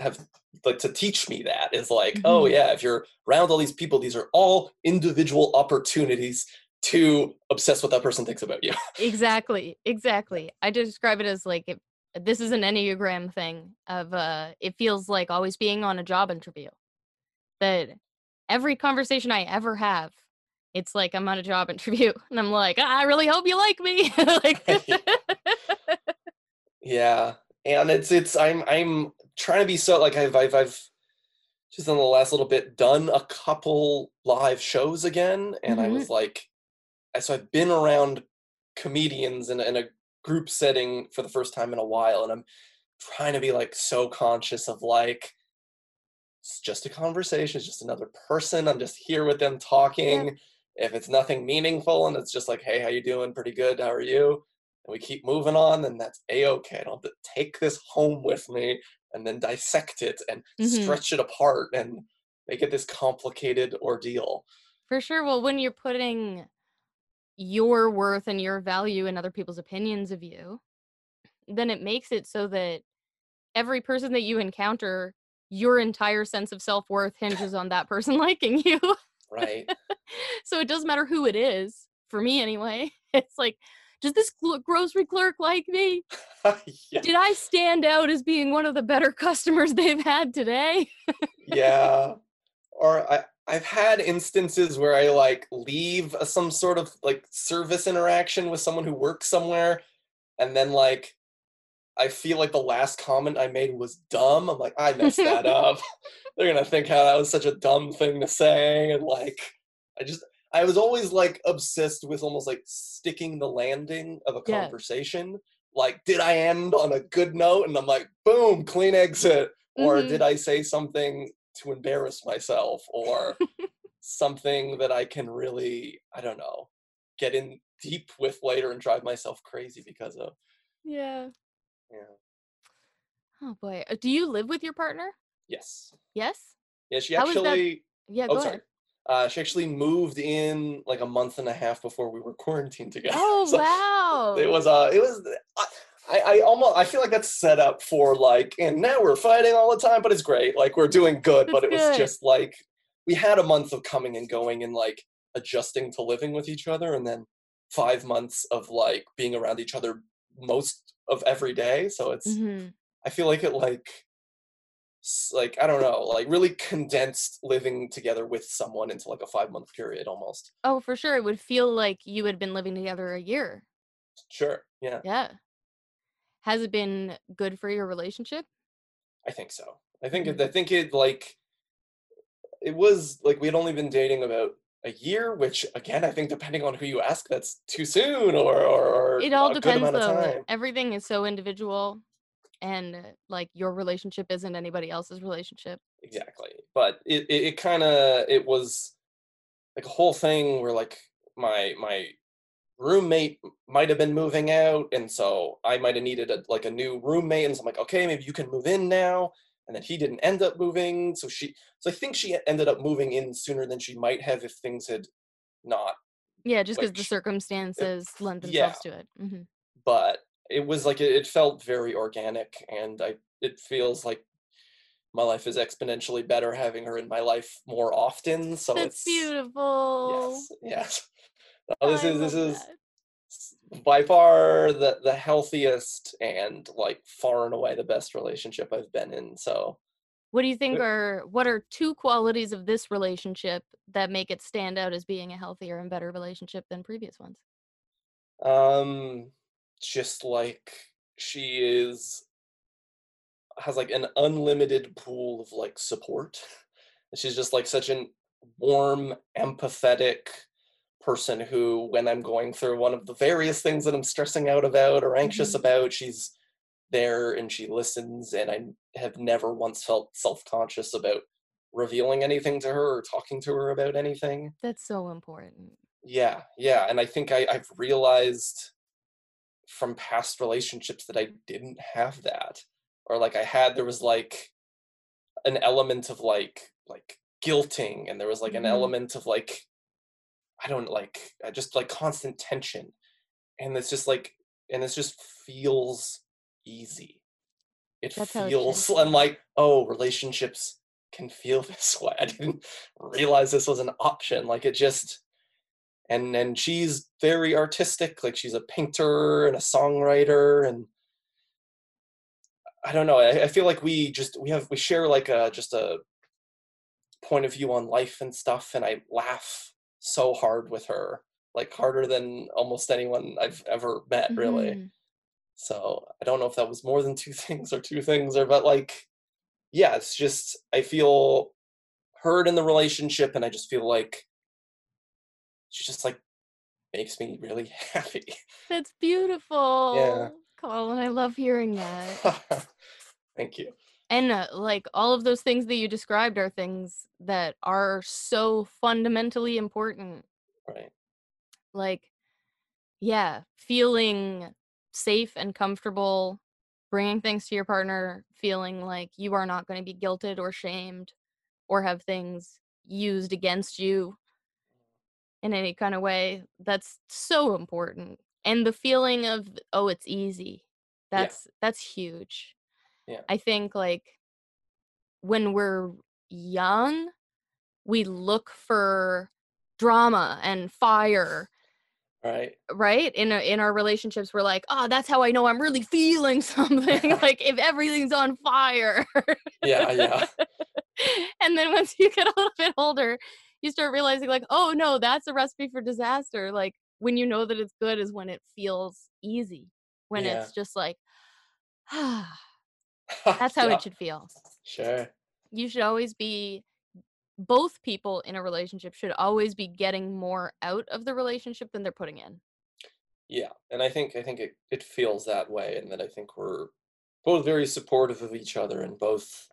have like to teach me that is like, oh Mhm. yeah, if you're around all these people, these are all individual opportunities to obsess what that person thinks about you. Exactly, exactly. I describe it as like if this is an Enneagram thing of uh it feels like always being on a job interview. That every conversation I ever have, it's like I'm on a job interview and I'm like, I really hope you like me. like yeah, and it's it's I'm I'm trying to be so like I've I've I've just in the last little bit done a couple live shows again, and I Mhm. was like, so I've been around comedians in a, in a group setting for the first time in a while, and I'm trying to be like so conscious of like it's just a conversation, it's just another person. I'm just here with them talking. If it's nothing meaningful and it's just like, hey, how you doing? Pretty good. How are you? And we keep moving on, then that's a okay. I don't have to take this home with me and then dissect it and Mhm. stretch it apart and make it this complicated ordeal. For sure. Well, when you're putting your worth and your value in other people's opinions of you, then it makes it so that every person that you encounter, your entire sense of self worth hinges on that person liking you. Right. so it doesn't matter who it is, for me anyway. It's like, does this grocery clerk like me? yeah. Did I stand out as being one of the better customers they've had today? yeah or i i've had instances where i like leave a, some sort of like service interaction with someone who works somewhere and then like i feel like the last comment i made was dumb i'm like i messed that up they're gonna think how that was such a dumb thing to say and like i just i was always like obsessed with almost like sticking the landing of a Yeah. conversation like did i end on a good note and i'm like boom clean exit or Mhm. did I say something to embarrass myself or something that I can really, I don't know, get in deep with later and drive myself crazy because of? Yeah. Yeah. Oh boy. Uh, Do you live with your partner? Yes. Yes? Yeah, she How is that- actually Yeah, Oh, go sorry. ahead. Uh, she actually moved in like a month and a half before we were quarantined together. Oh So wow. It was uh it was I, I almost I feel like that's set up for like and now we're fighting all the time, but it's great. Like we're doing good, but it That's was just like we had a month of coming and going and like adjusting to living with each other and then five months of like being around each other most of every day. So it's hmm I feel like it like like I don't know, like really condensed living together with someone into like a five month period almost. Oh, for sure. It would feel like you had been living together a year. Sure. Yeah, Yeah. Has it been good for your relationship? I think so. I think it, mm. I think it like it was like we had only been dating about a year, which again I think depending on who you ask, that's too soon or or, or It all depends though. Everything is so individual and like your relationship isn't anybody else's relationship. Exactly. But it it, it kind of it was like a whole thing where like my my roommate might have been moving out and so i might have needed a, like a new roommate and so i'm like okay maybe you can move in now and then he didn't end up moving so she so i think she ended up moving in sooner than she might have if things had not Yeah, just because Like, the circumstances lend yeah. themselves to it. hmm but it was like it, it felt very organic and i it feels like my life is exponentially better having her in my life more often so That's it's beautiful. yes yes No, this I is this is by far the the healthiest and like far and away the best relationship I've been in. So What do you think are what are two qualities of this relationship that make it stand out as being a healthier and better relationship than previous ones? um just like she is has like an unlimited pool of like support. And She's just like such an warm, empathetic person who when I'm going through one of the various things that I'm stressing out about or anxious Mhm. about, she's there and she listens and I have never once felt self-conscious about revealing anything to her or talking to her about anything. That's so important. Yeah, yeah. And I think I, I've realized from past relationships that I didn't have that. Or like I had there was like an element of like like guilting and there was like an mm-hmm. element of like I don't like just like constant tension. And it's just like and it just feels easy. It That's how it feels I'm like, oh, relationships can feel this way. I didn't realize this was an option. Like it just and and she's very artistic like she's a painter and a songwriter and i don't know i, I feel like we just we have we share like a just a point of view on life and stuff and i laugh so hard with her like harder than almost anyone i've ever met really Mhm. so i don't know if that was more than two things or two things or but like yeah it's just i feel heard in the relationship and i just feel like she just like makes me really happy That's beautiful. Yeah. Collin, I love hearing that. thank you And uh, like all of those things that you described are things that are so fundamentally important. right Like, yeah, feeling safe and comfortable, bringing things to your partner, feeling like you are not going to be guilted or shamed or have things used against you in any kind of way. That's so important. And the feeling of, oh, it's easy. Yeah. That's that's huge. Yeah. I think like when we're young, we look for drama and fire, right right? In a, in our relationships, we're like, oh, that's how I know I'm really feeling something. like if everything's on fire. yeah yeah and then once you get a little bit older, you start realizing like, oh no, that's a recipe for disaster. Like when you know that it's good is when it feels easy. When Yeah. it's just like, ah, that's how Yeah, it should feel. sure you should always be both people in a relationship should always be getting more out of the relationship than they're putting in. yeah and i think i think it, it feels that way and that i think we're both very supportive of each other and both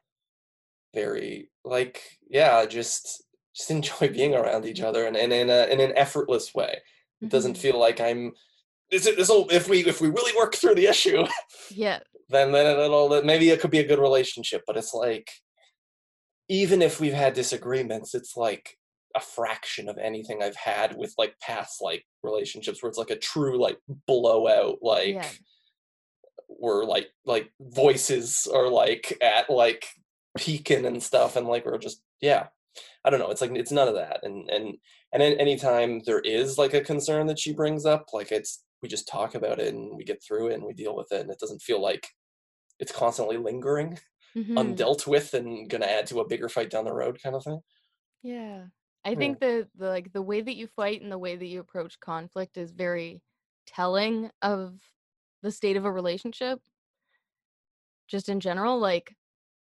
very like yeah just just enjoy being around each other and, and in, a, in an effortless way it doesn't Mhm. feel like i'm this, this will if we if we really work through the issue Yeah. then then it'll maybe it could be a good relationship. But it's like even if we've had disagreements, it's like a fraction of anything I've had with like past like relationships where it's like a true like blowout like Yeah. where like like voices are like at like peaking and stuff and like we're just yeah i don't know it's like it's none of that and and and anytime there is like a concern that she brings up like it's we just talk about it and we get through it and we deal with it and it doesn't feel like it's constantly lingering Mhm. undealt with and gonna add to a bigger fight down the road kind of thing Yeah. I Yeah. think the, the like the way that you fight and the way that you approach conflict is very telling of the state of a relationship. Just in general, like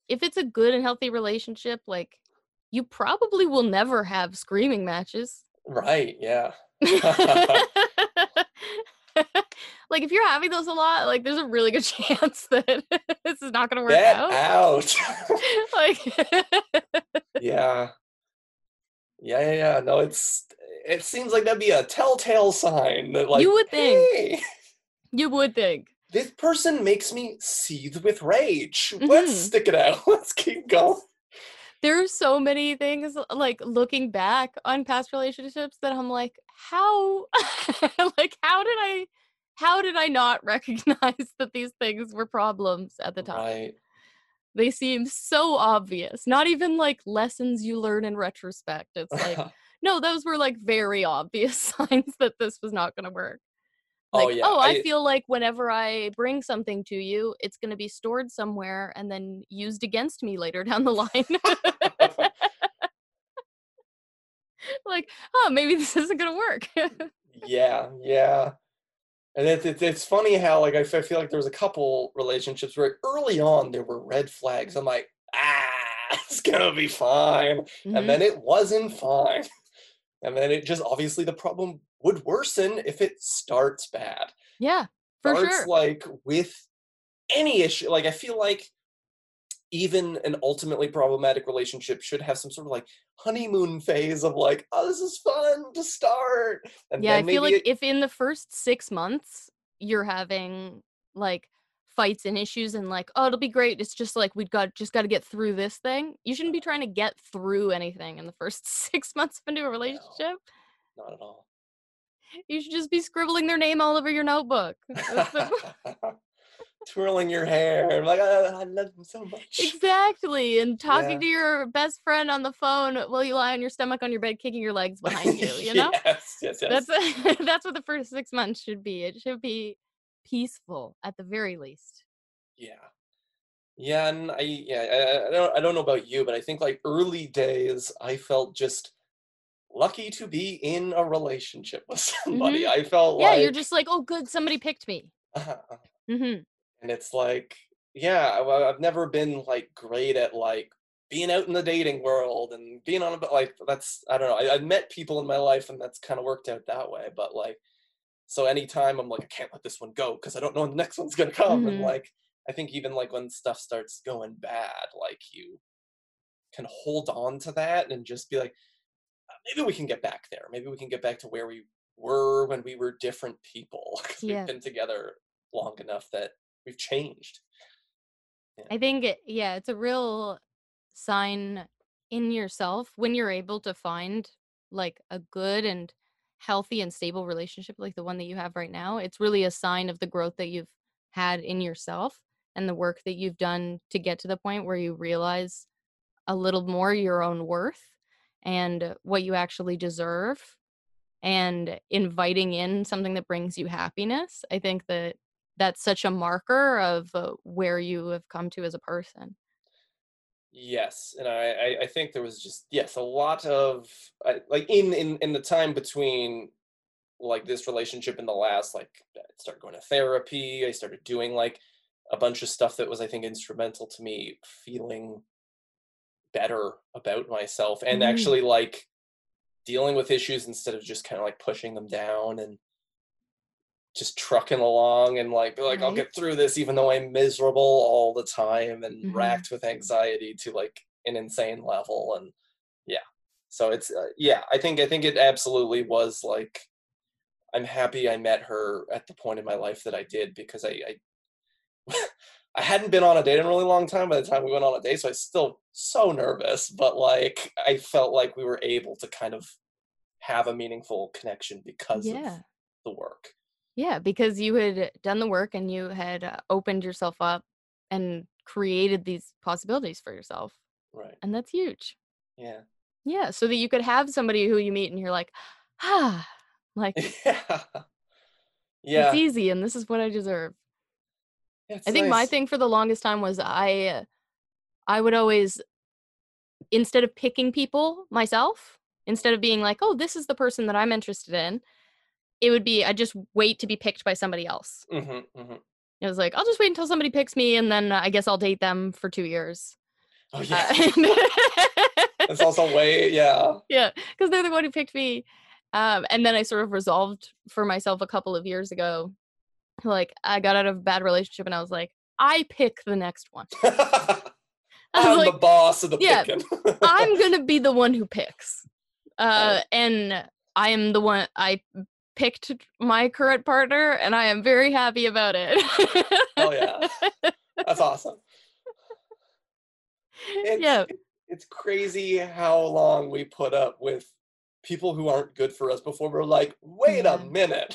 if it's a good and healthy relationship, like you probably will never have screaming matches. right yeah like if you're having those a lot, like there's a really good chance that this is not going to work get out. out like yeah yeah yeah yeah no it's it seems like that'd be a telltale sign that like You would think. "Hey, you would think. this person makes me seethe with rage. Mhm. Let's stick it out. Let's keep going. There are so many things like looking back on past relationships that I'm like, how like how did I how did I not recognize that these things were problems at the time? Right. They seem so obvious. Not even like lessons you learn in retrospect. It's like, no, those were like very obvious signs that this was not going to work. Oh, yeah, oh, I, I- feel like whenever I bring something to you, it's going to be stored somewhere and then used against me later down the line. like, oh, maybe this isn't going to work. yeah, yeah. And it's, it's it's funny how like I f- I feel like there was a couple relationships where early on there were red flags. I'm like, ah, it's gonna be fine. Mhm. And then it wasn't fine. And then it just obviously the problem would worsen if it starts bad. yeah, for starts sure. like with any issue like i feel like even an ultimately problematic relationship should have some sort of like honeymoon phase of like oh this is fun to start and yeah, I feel like it- if in the first six months you're having like fights and issues and like, oh, it'll be great. It's just like we've got just got to get through this thing. You shouldn't be trying to get through anything in the first six months of a relationship. not at all You should just be scribbling their name all over your notebook. Twirling your hair like "Ah, i love them so much exactly. And talking Yeah. to your best friend on the phone while you lie on your stomach on your bed, kicking your legs behind you. You know. yes yes yes That's that's what the first six months should be. It should be peaceful at the very least. Yeah. Yeah, and I yeah, I, I- don't I don't know about you, but I think like early days I felt just lucky to be in a relationship with somebody. I felt Mm-hmm. Yeah, like you're just like, oh, good, somebody picked me. hmm and it's like yeah, I, I've never been like great at like being out in the dating world and being on a but like that's I don't know. I, I've met people in my life and that's kind of worked out that way, but like so anytime I'm like I can't let this one go because I don't know when the next one's gonna come and Mhm. like I think even like when stuff starts going bad, like you can hold on to that and just be like, "Uh, maybe we can get back there. Maybe we can get back to where we were when we were different people. Yeah. we've been together long enough that we've changed. I think, it, yeah, it's a real sign in yourself when you're able to find like a good and healthy and stable relationship like the one that you have right now. It's really a sign of the growth that you've had in yourself and the work that you've done to get to the point where you realize a little more your own worth and what you actually deserve and inviting in something that brings you happiness. I think that that's such a marker of uh, where you have come to as a person. Yes, and I, I, I think there was just yes a lot of I, like in, in in the time between like this relationship and the last like I started going to therapy. I started doing like a bunch of stuff that was I think instrumental to me feeling better about myself and Mm. actually like dealing with issues instead of just kind of like pushing them down and just trucking along and like be like I'll get through this even though I'm miserable all the time and Mhm. racked with anxiety to like an insane level and yeah so it's uh, yeah I think I think it absolutely was like I'm happy I met her at the point in my life that I did because I, I I hadn't been on a date in a really long time by the time we went on a date, so I was still so nervous, but like I felt like we were able to kind of have a meaningful connection because Yeah. of the work. Yeah, because you had done the work and you had uh, opened yourself up and created these possibilities for yourself. Right. And that's huge. Yeah. Yeah, so that you could have somebody who you meet and you're like, ah, like yeah. Yeah. it's easy and this is what I deserve. Yeah, I think my thing for the longest time was I uh, I would always instead of picking people myself, instead of being like, "Oh, this is the person that I'm interested in," it would be I just wait to be picked by somebody else. Mhm, mhm. It was like, "I'll just wait until somebody picks me and then uh, I guess I'll date them for 2 years." Oh Uh, yeah. It's also way yeah. yeah, because they're the one who picked me. Um, and then I sort of resolved for myself a couple of years ago, like I got out of a bad relationship and I was like, I pick the next one. I'm was the boss of the yeah, picking. I'm gonna be the one who picks. Uh, and I am the one I picked my current partner, and I am very happy about it. Oh yeah. That's awesome. It's yeah, it's crazy how long we put up with people who aren't good for us before we're like, wait Yeah. a minute.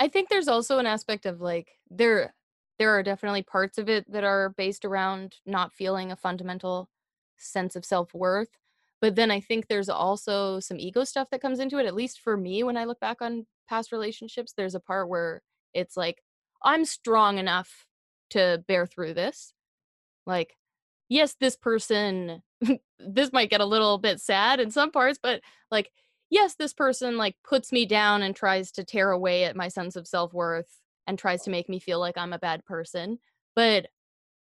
I think there's also an aspect of like there there are definitely parts of it that are based around not feeling a fundamental sense of self-worth. But then I think there's also some ego stuff that comes into it. At least for me, when I look back on past relationships, there's a part where it's like, I'm strong enough to bear through this. Like, yes, this person, this might get a little bit sad in some parts, but like, yes, this person like puts me down and tries to tear away at my sense of self worth and tries to make me feel like I'm a bad person. But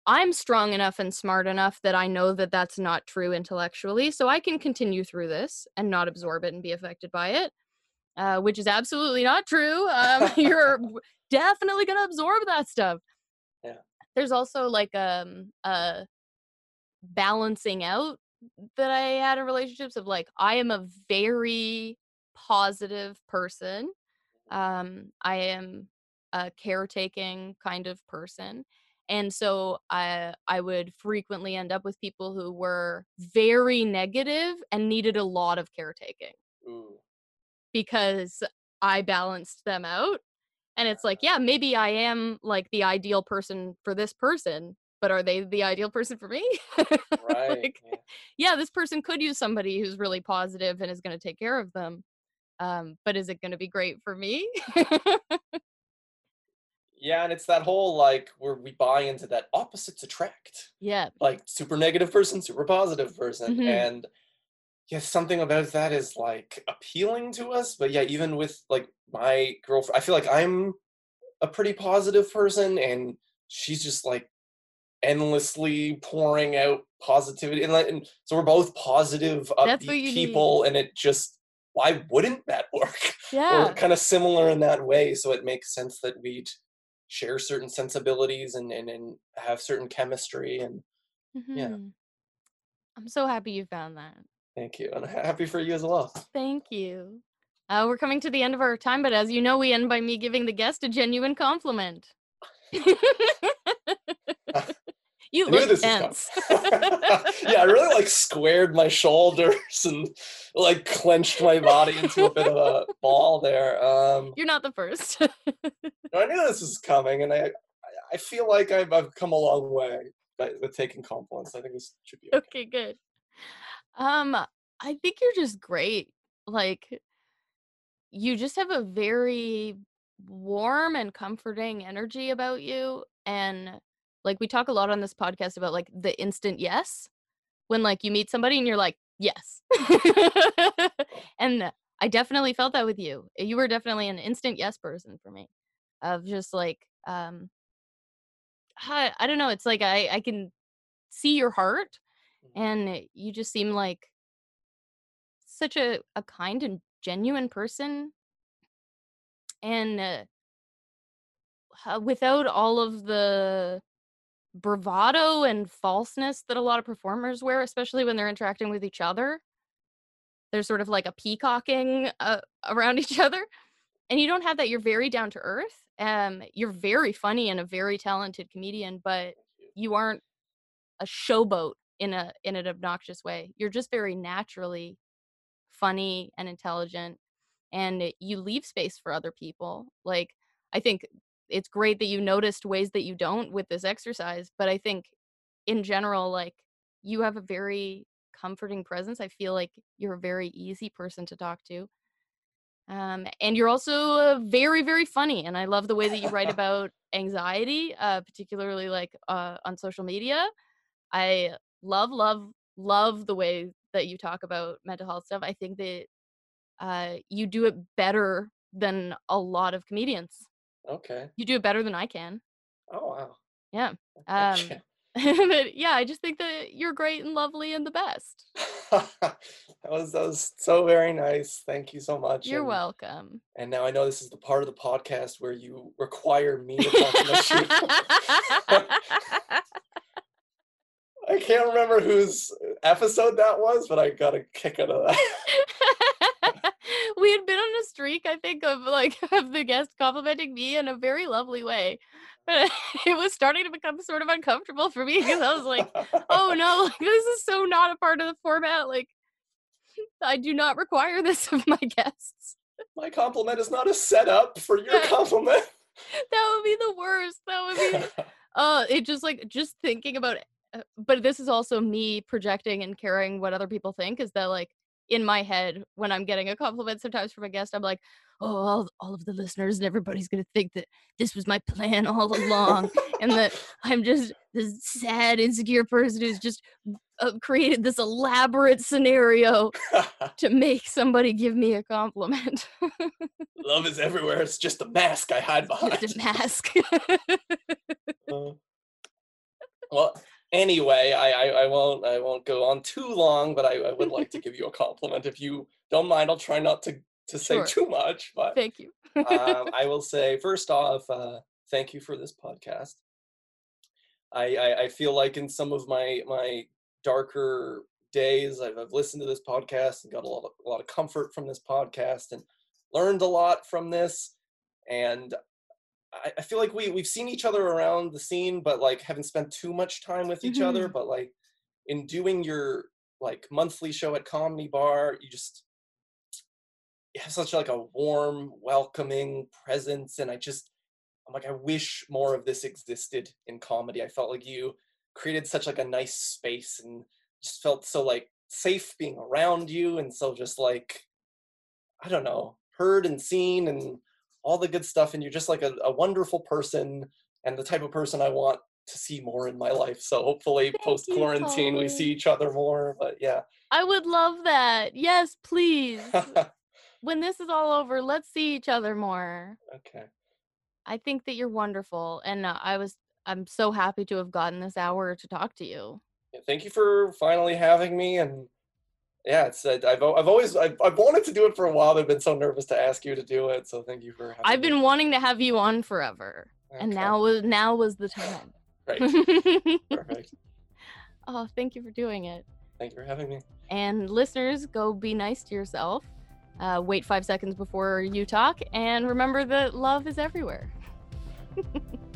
I'm strong enough and smart enough that I know that that's not true intellectually. So I can continue through this and not absorb it and be affected by it, uh, which is absolutely not true. Um, you're definitely going to absorb that stuff. Yeah. There's also like um, a balancing out that I had in relationships of like, I am a very positive person. Um, I am a caretaking kind of person. And so I I would frequently end up with people who were very negative and needed a lot of caretaking Ooh. Because I balanced them out. And it's like, yeah, maybe I am like the ideal person for this person, but are they the ideal person for me? Right. like, yeah. yeah, this person could use somebody who's really positive and is going to take care of them. Um, but is it going to be great for me? Yeah, and it's that whole like where we buy into that opposites attract. yeah. Like super negative person, super positive person. Mhm. And yeah, something about that is like appealing to us. But yeah, even with like my girlfriend, I feel like I'm a pretty positive person and she's just like endlessly pouring out positivity and, like, and so we're both positive upbeat you need. people and it just why wouldn't that work Yeah. we're kind of similar in that way so it makes sense that we'd share certain sensibilities and and, and have certain chemistry and yeah. Mhm. I'm so happy you found that. Thank you and happy for you as well Thank you. Uh, we're coming to the end of our time, but as you know, we end by me giving the guest a genuine compliment. you I knew look tense. coming. yeah, I really like squared my shoulders and like clenched my body into a bit of a ball there. Um, You're not the first. I knew this was coming, and I I- feel like I've, I've come a long way by, with taking compliments. I think this should be okay. okay, good. Um, I think you're just great. Like, you just have a very warm and comforting energy about you. And like, we talk a lot on this podcast about like the instant yes when like you meet somebody and you're like, yes. and I definitely felt that with you. You were definitely an instant yes person for me of just like, um, I, I don't know. It's like I, I can see your heart. And you just seem like such a, a kind and genuine person. And uh, uh, without all of the bravado and falseness that a lot of performers wear especially when they're interacting with each other there's sort of like a peacocking uh, around each other and you don't have that you're very down to earth um you're very funny and a very talented comedian but you aren't a showboat in a in an obnoxious way. You're just very naturally funny and intelligent and you leave space for other people. Like I think it's great that you noticed ways that you don't with this exercise, but I think in general like you have a very comforting presence. I feel like you're a very easy person to talk to. Um, and you're also uh, very, very funny. And I love the way that you write about anxiety, uh, particularly like uh, on social media. I love, love, love the way that you talk about mental health stuff. I think that uh, you do it better than a lot of comedians. Okay. You do it better than I can. Oh wow. Yeah. Um, but yeah, I just think that you're great and lovely and the best. that was that was so very nice. Thank you so much. You're and, welcome. And now I know this is the part of the podcast where you require me to compliment you. I can't remember whose episode that was, but I got a kick out of that. we had been on a streak, I think, of like of the guest complimenting me in a very lovely way. But it was starting to become sort of uncomfortable for me because I was like, oh no, like, this is so not a part of the format. Like I do not require this of my guests. My compliment is not a setup for your compliment. That would be the worst. That would be uh it just like just thinking about it but this is also me projecting and caring what other people think is that like in my head when I'm getting a compliment sometimes from a guest, I'm like, oh, all, all of the listeners and everybody's gonna think that this was my plan all along, and that I'm just this sad, insecure person who's just uh, created this elaborate scenario to make somebody give me a compliment. Love is everywhere. It's just a mask I hide behind. Just a mask. uh, well, anyway, I, I, I won't I won't go on too long, but I, I would like to give you a compliment if you don't mind. I'll try not to to say Sure. too much, but Thank you. um, I will say first off, uh, thank you for this podcast. I, I I feel like in some of my my darker days, I've, I've listened to this podcast and got a lot of, a lot of comfort from this podcast and learned a lot from this. And I, I feel like we we've seen each other around the scene, but like haven't spent too much time with each other. Mm-hmm. But like in doing your like monthly show at Comedy Bar, you just you have such like a warm, welcoming presence, and I just I'm like I wish more of this existed in comedy. I felt like you created such like a nice space and just felt so like safe being around you and so just like I don't know, heard and seen and all the good stuff and you're just like a, a wonderful person and the type of person I want to see more in my life. So hopefully post quarantine we see each other more. But yeah. I would love that. Yes, please. when this is all over, let's see each other more. okay. I think that you're wonderful, and uh, I was I'm so happy to have gotten this hour to talk to you. Yeah, thank you for finally having me and yeah, it's I've I've always I've, I've wanted to do it for a while. but I've been so nervous to ask you to do it. So thank you for having me. I've me. been wanting to have you on forever, and now was now was the time. great, perfect. oh, thank you for doing it. Thank you for having me. And listeners, go be nice to yourself. Uh, wait five seconds before you talk, and remember that love is everywhere.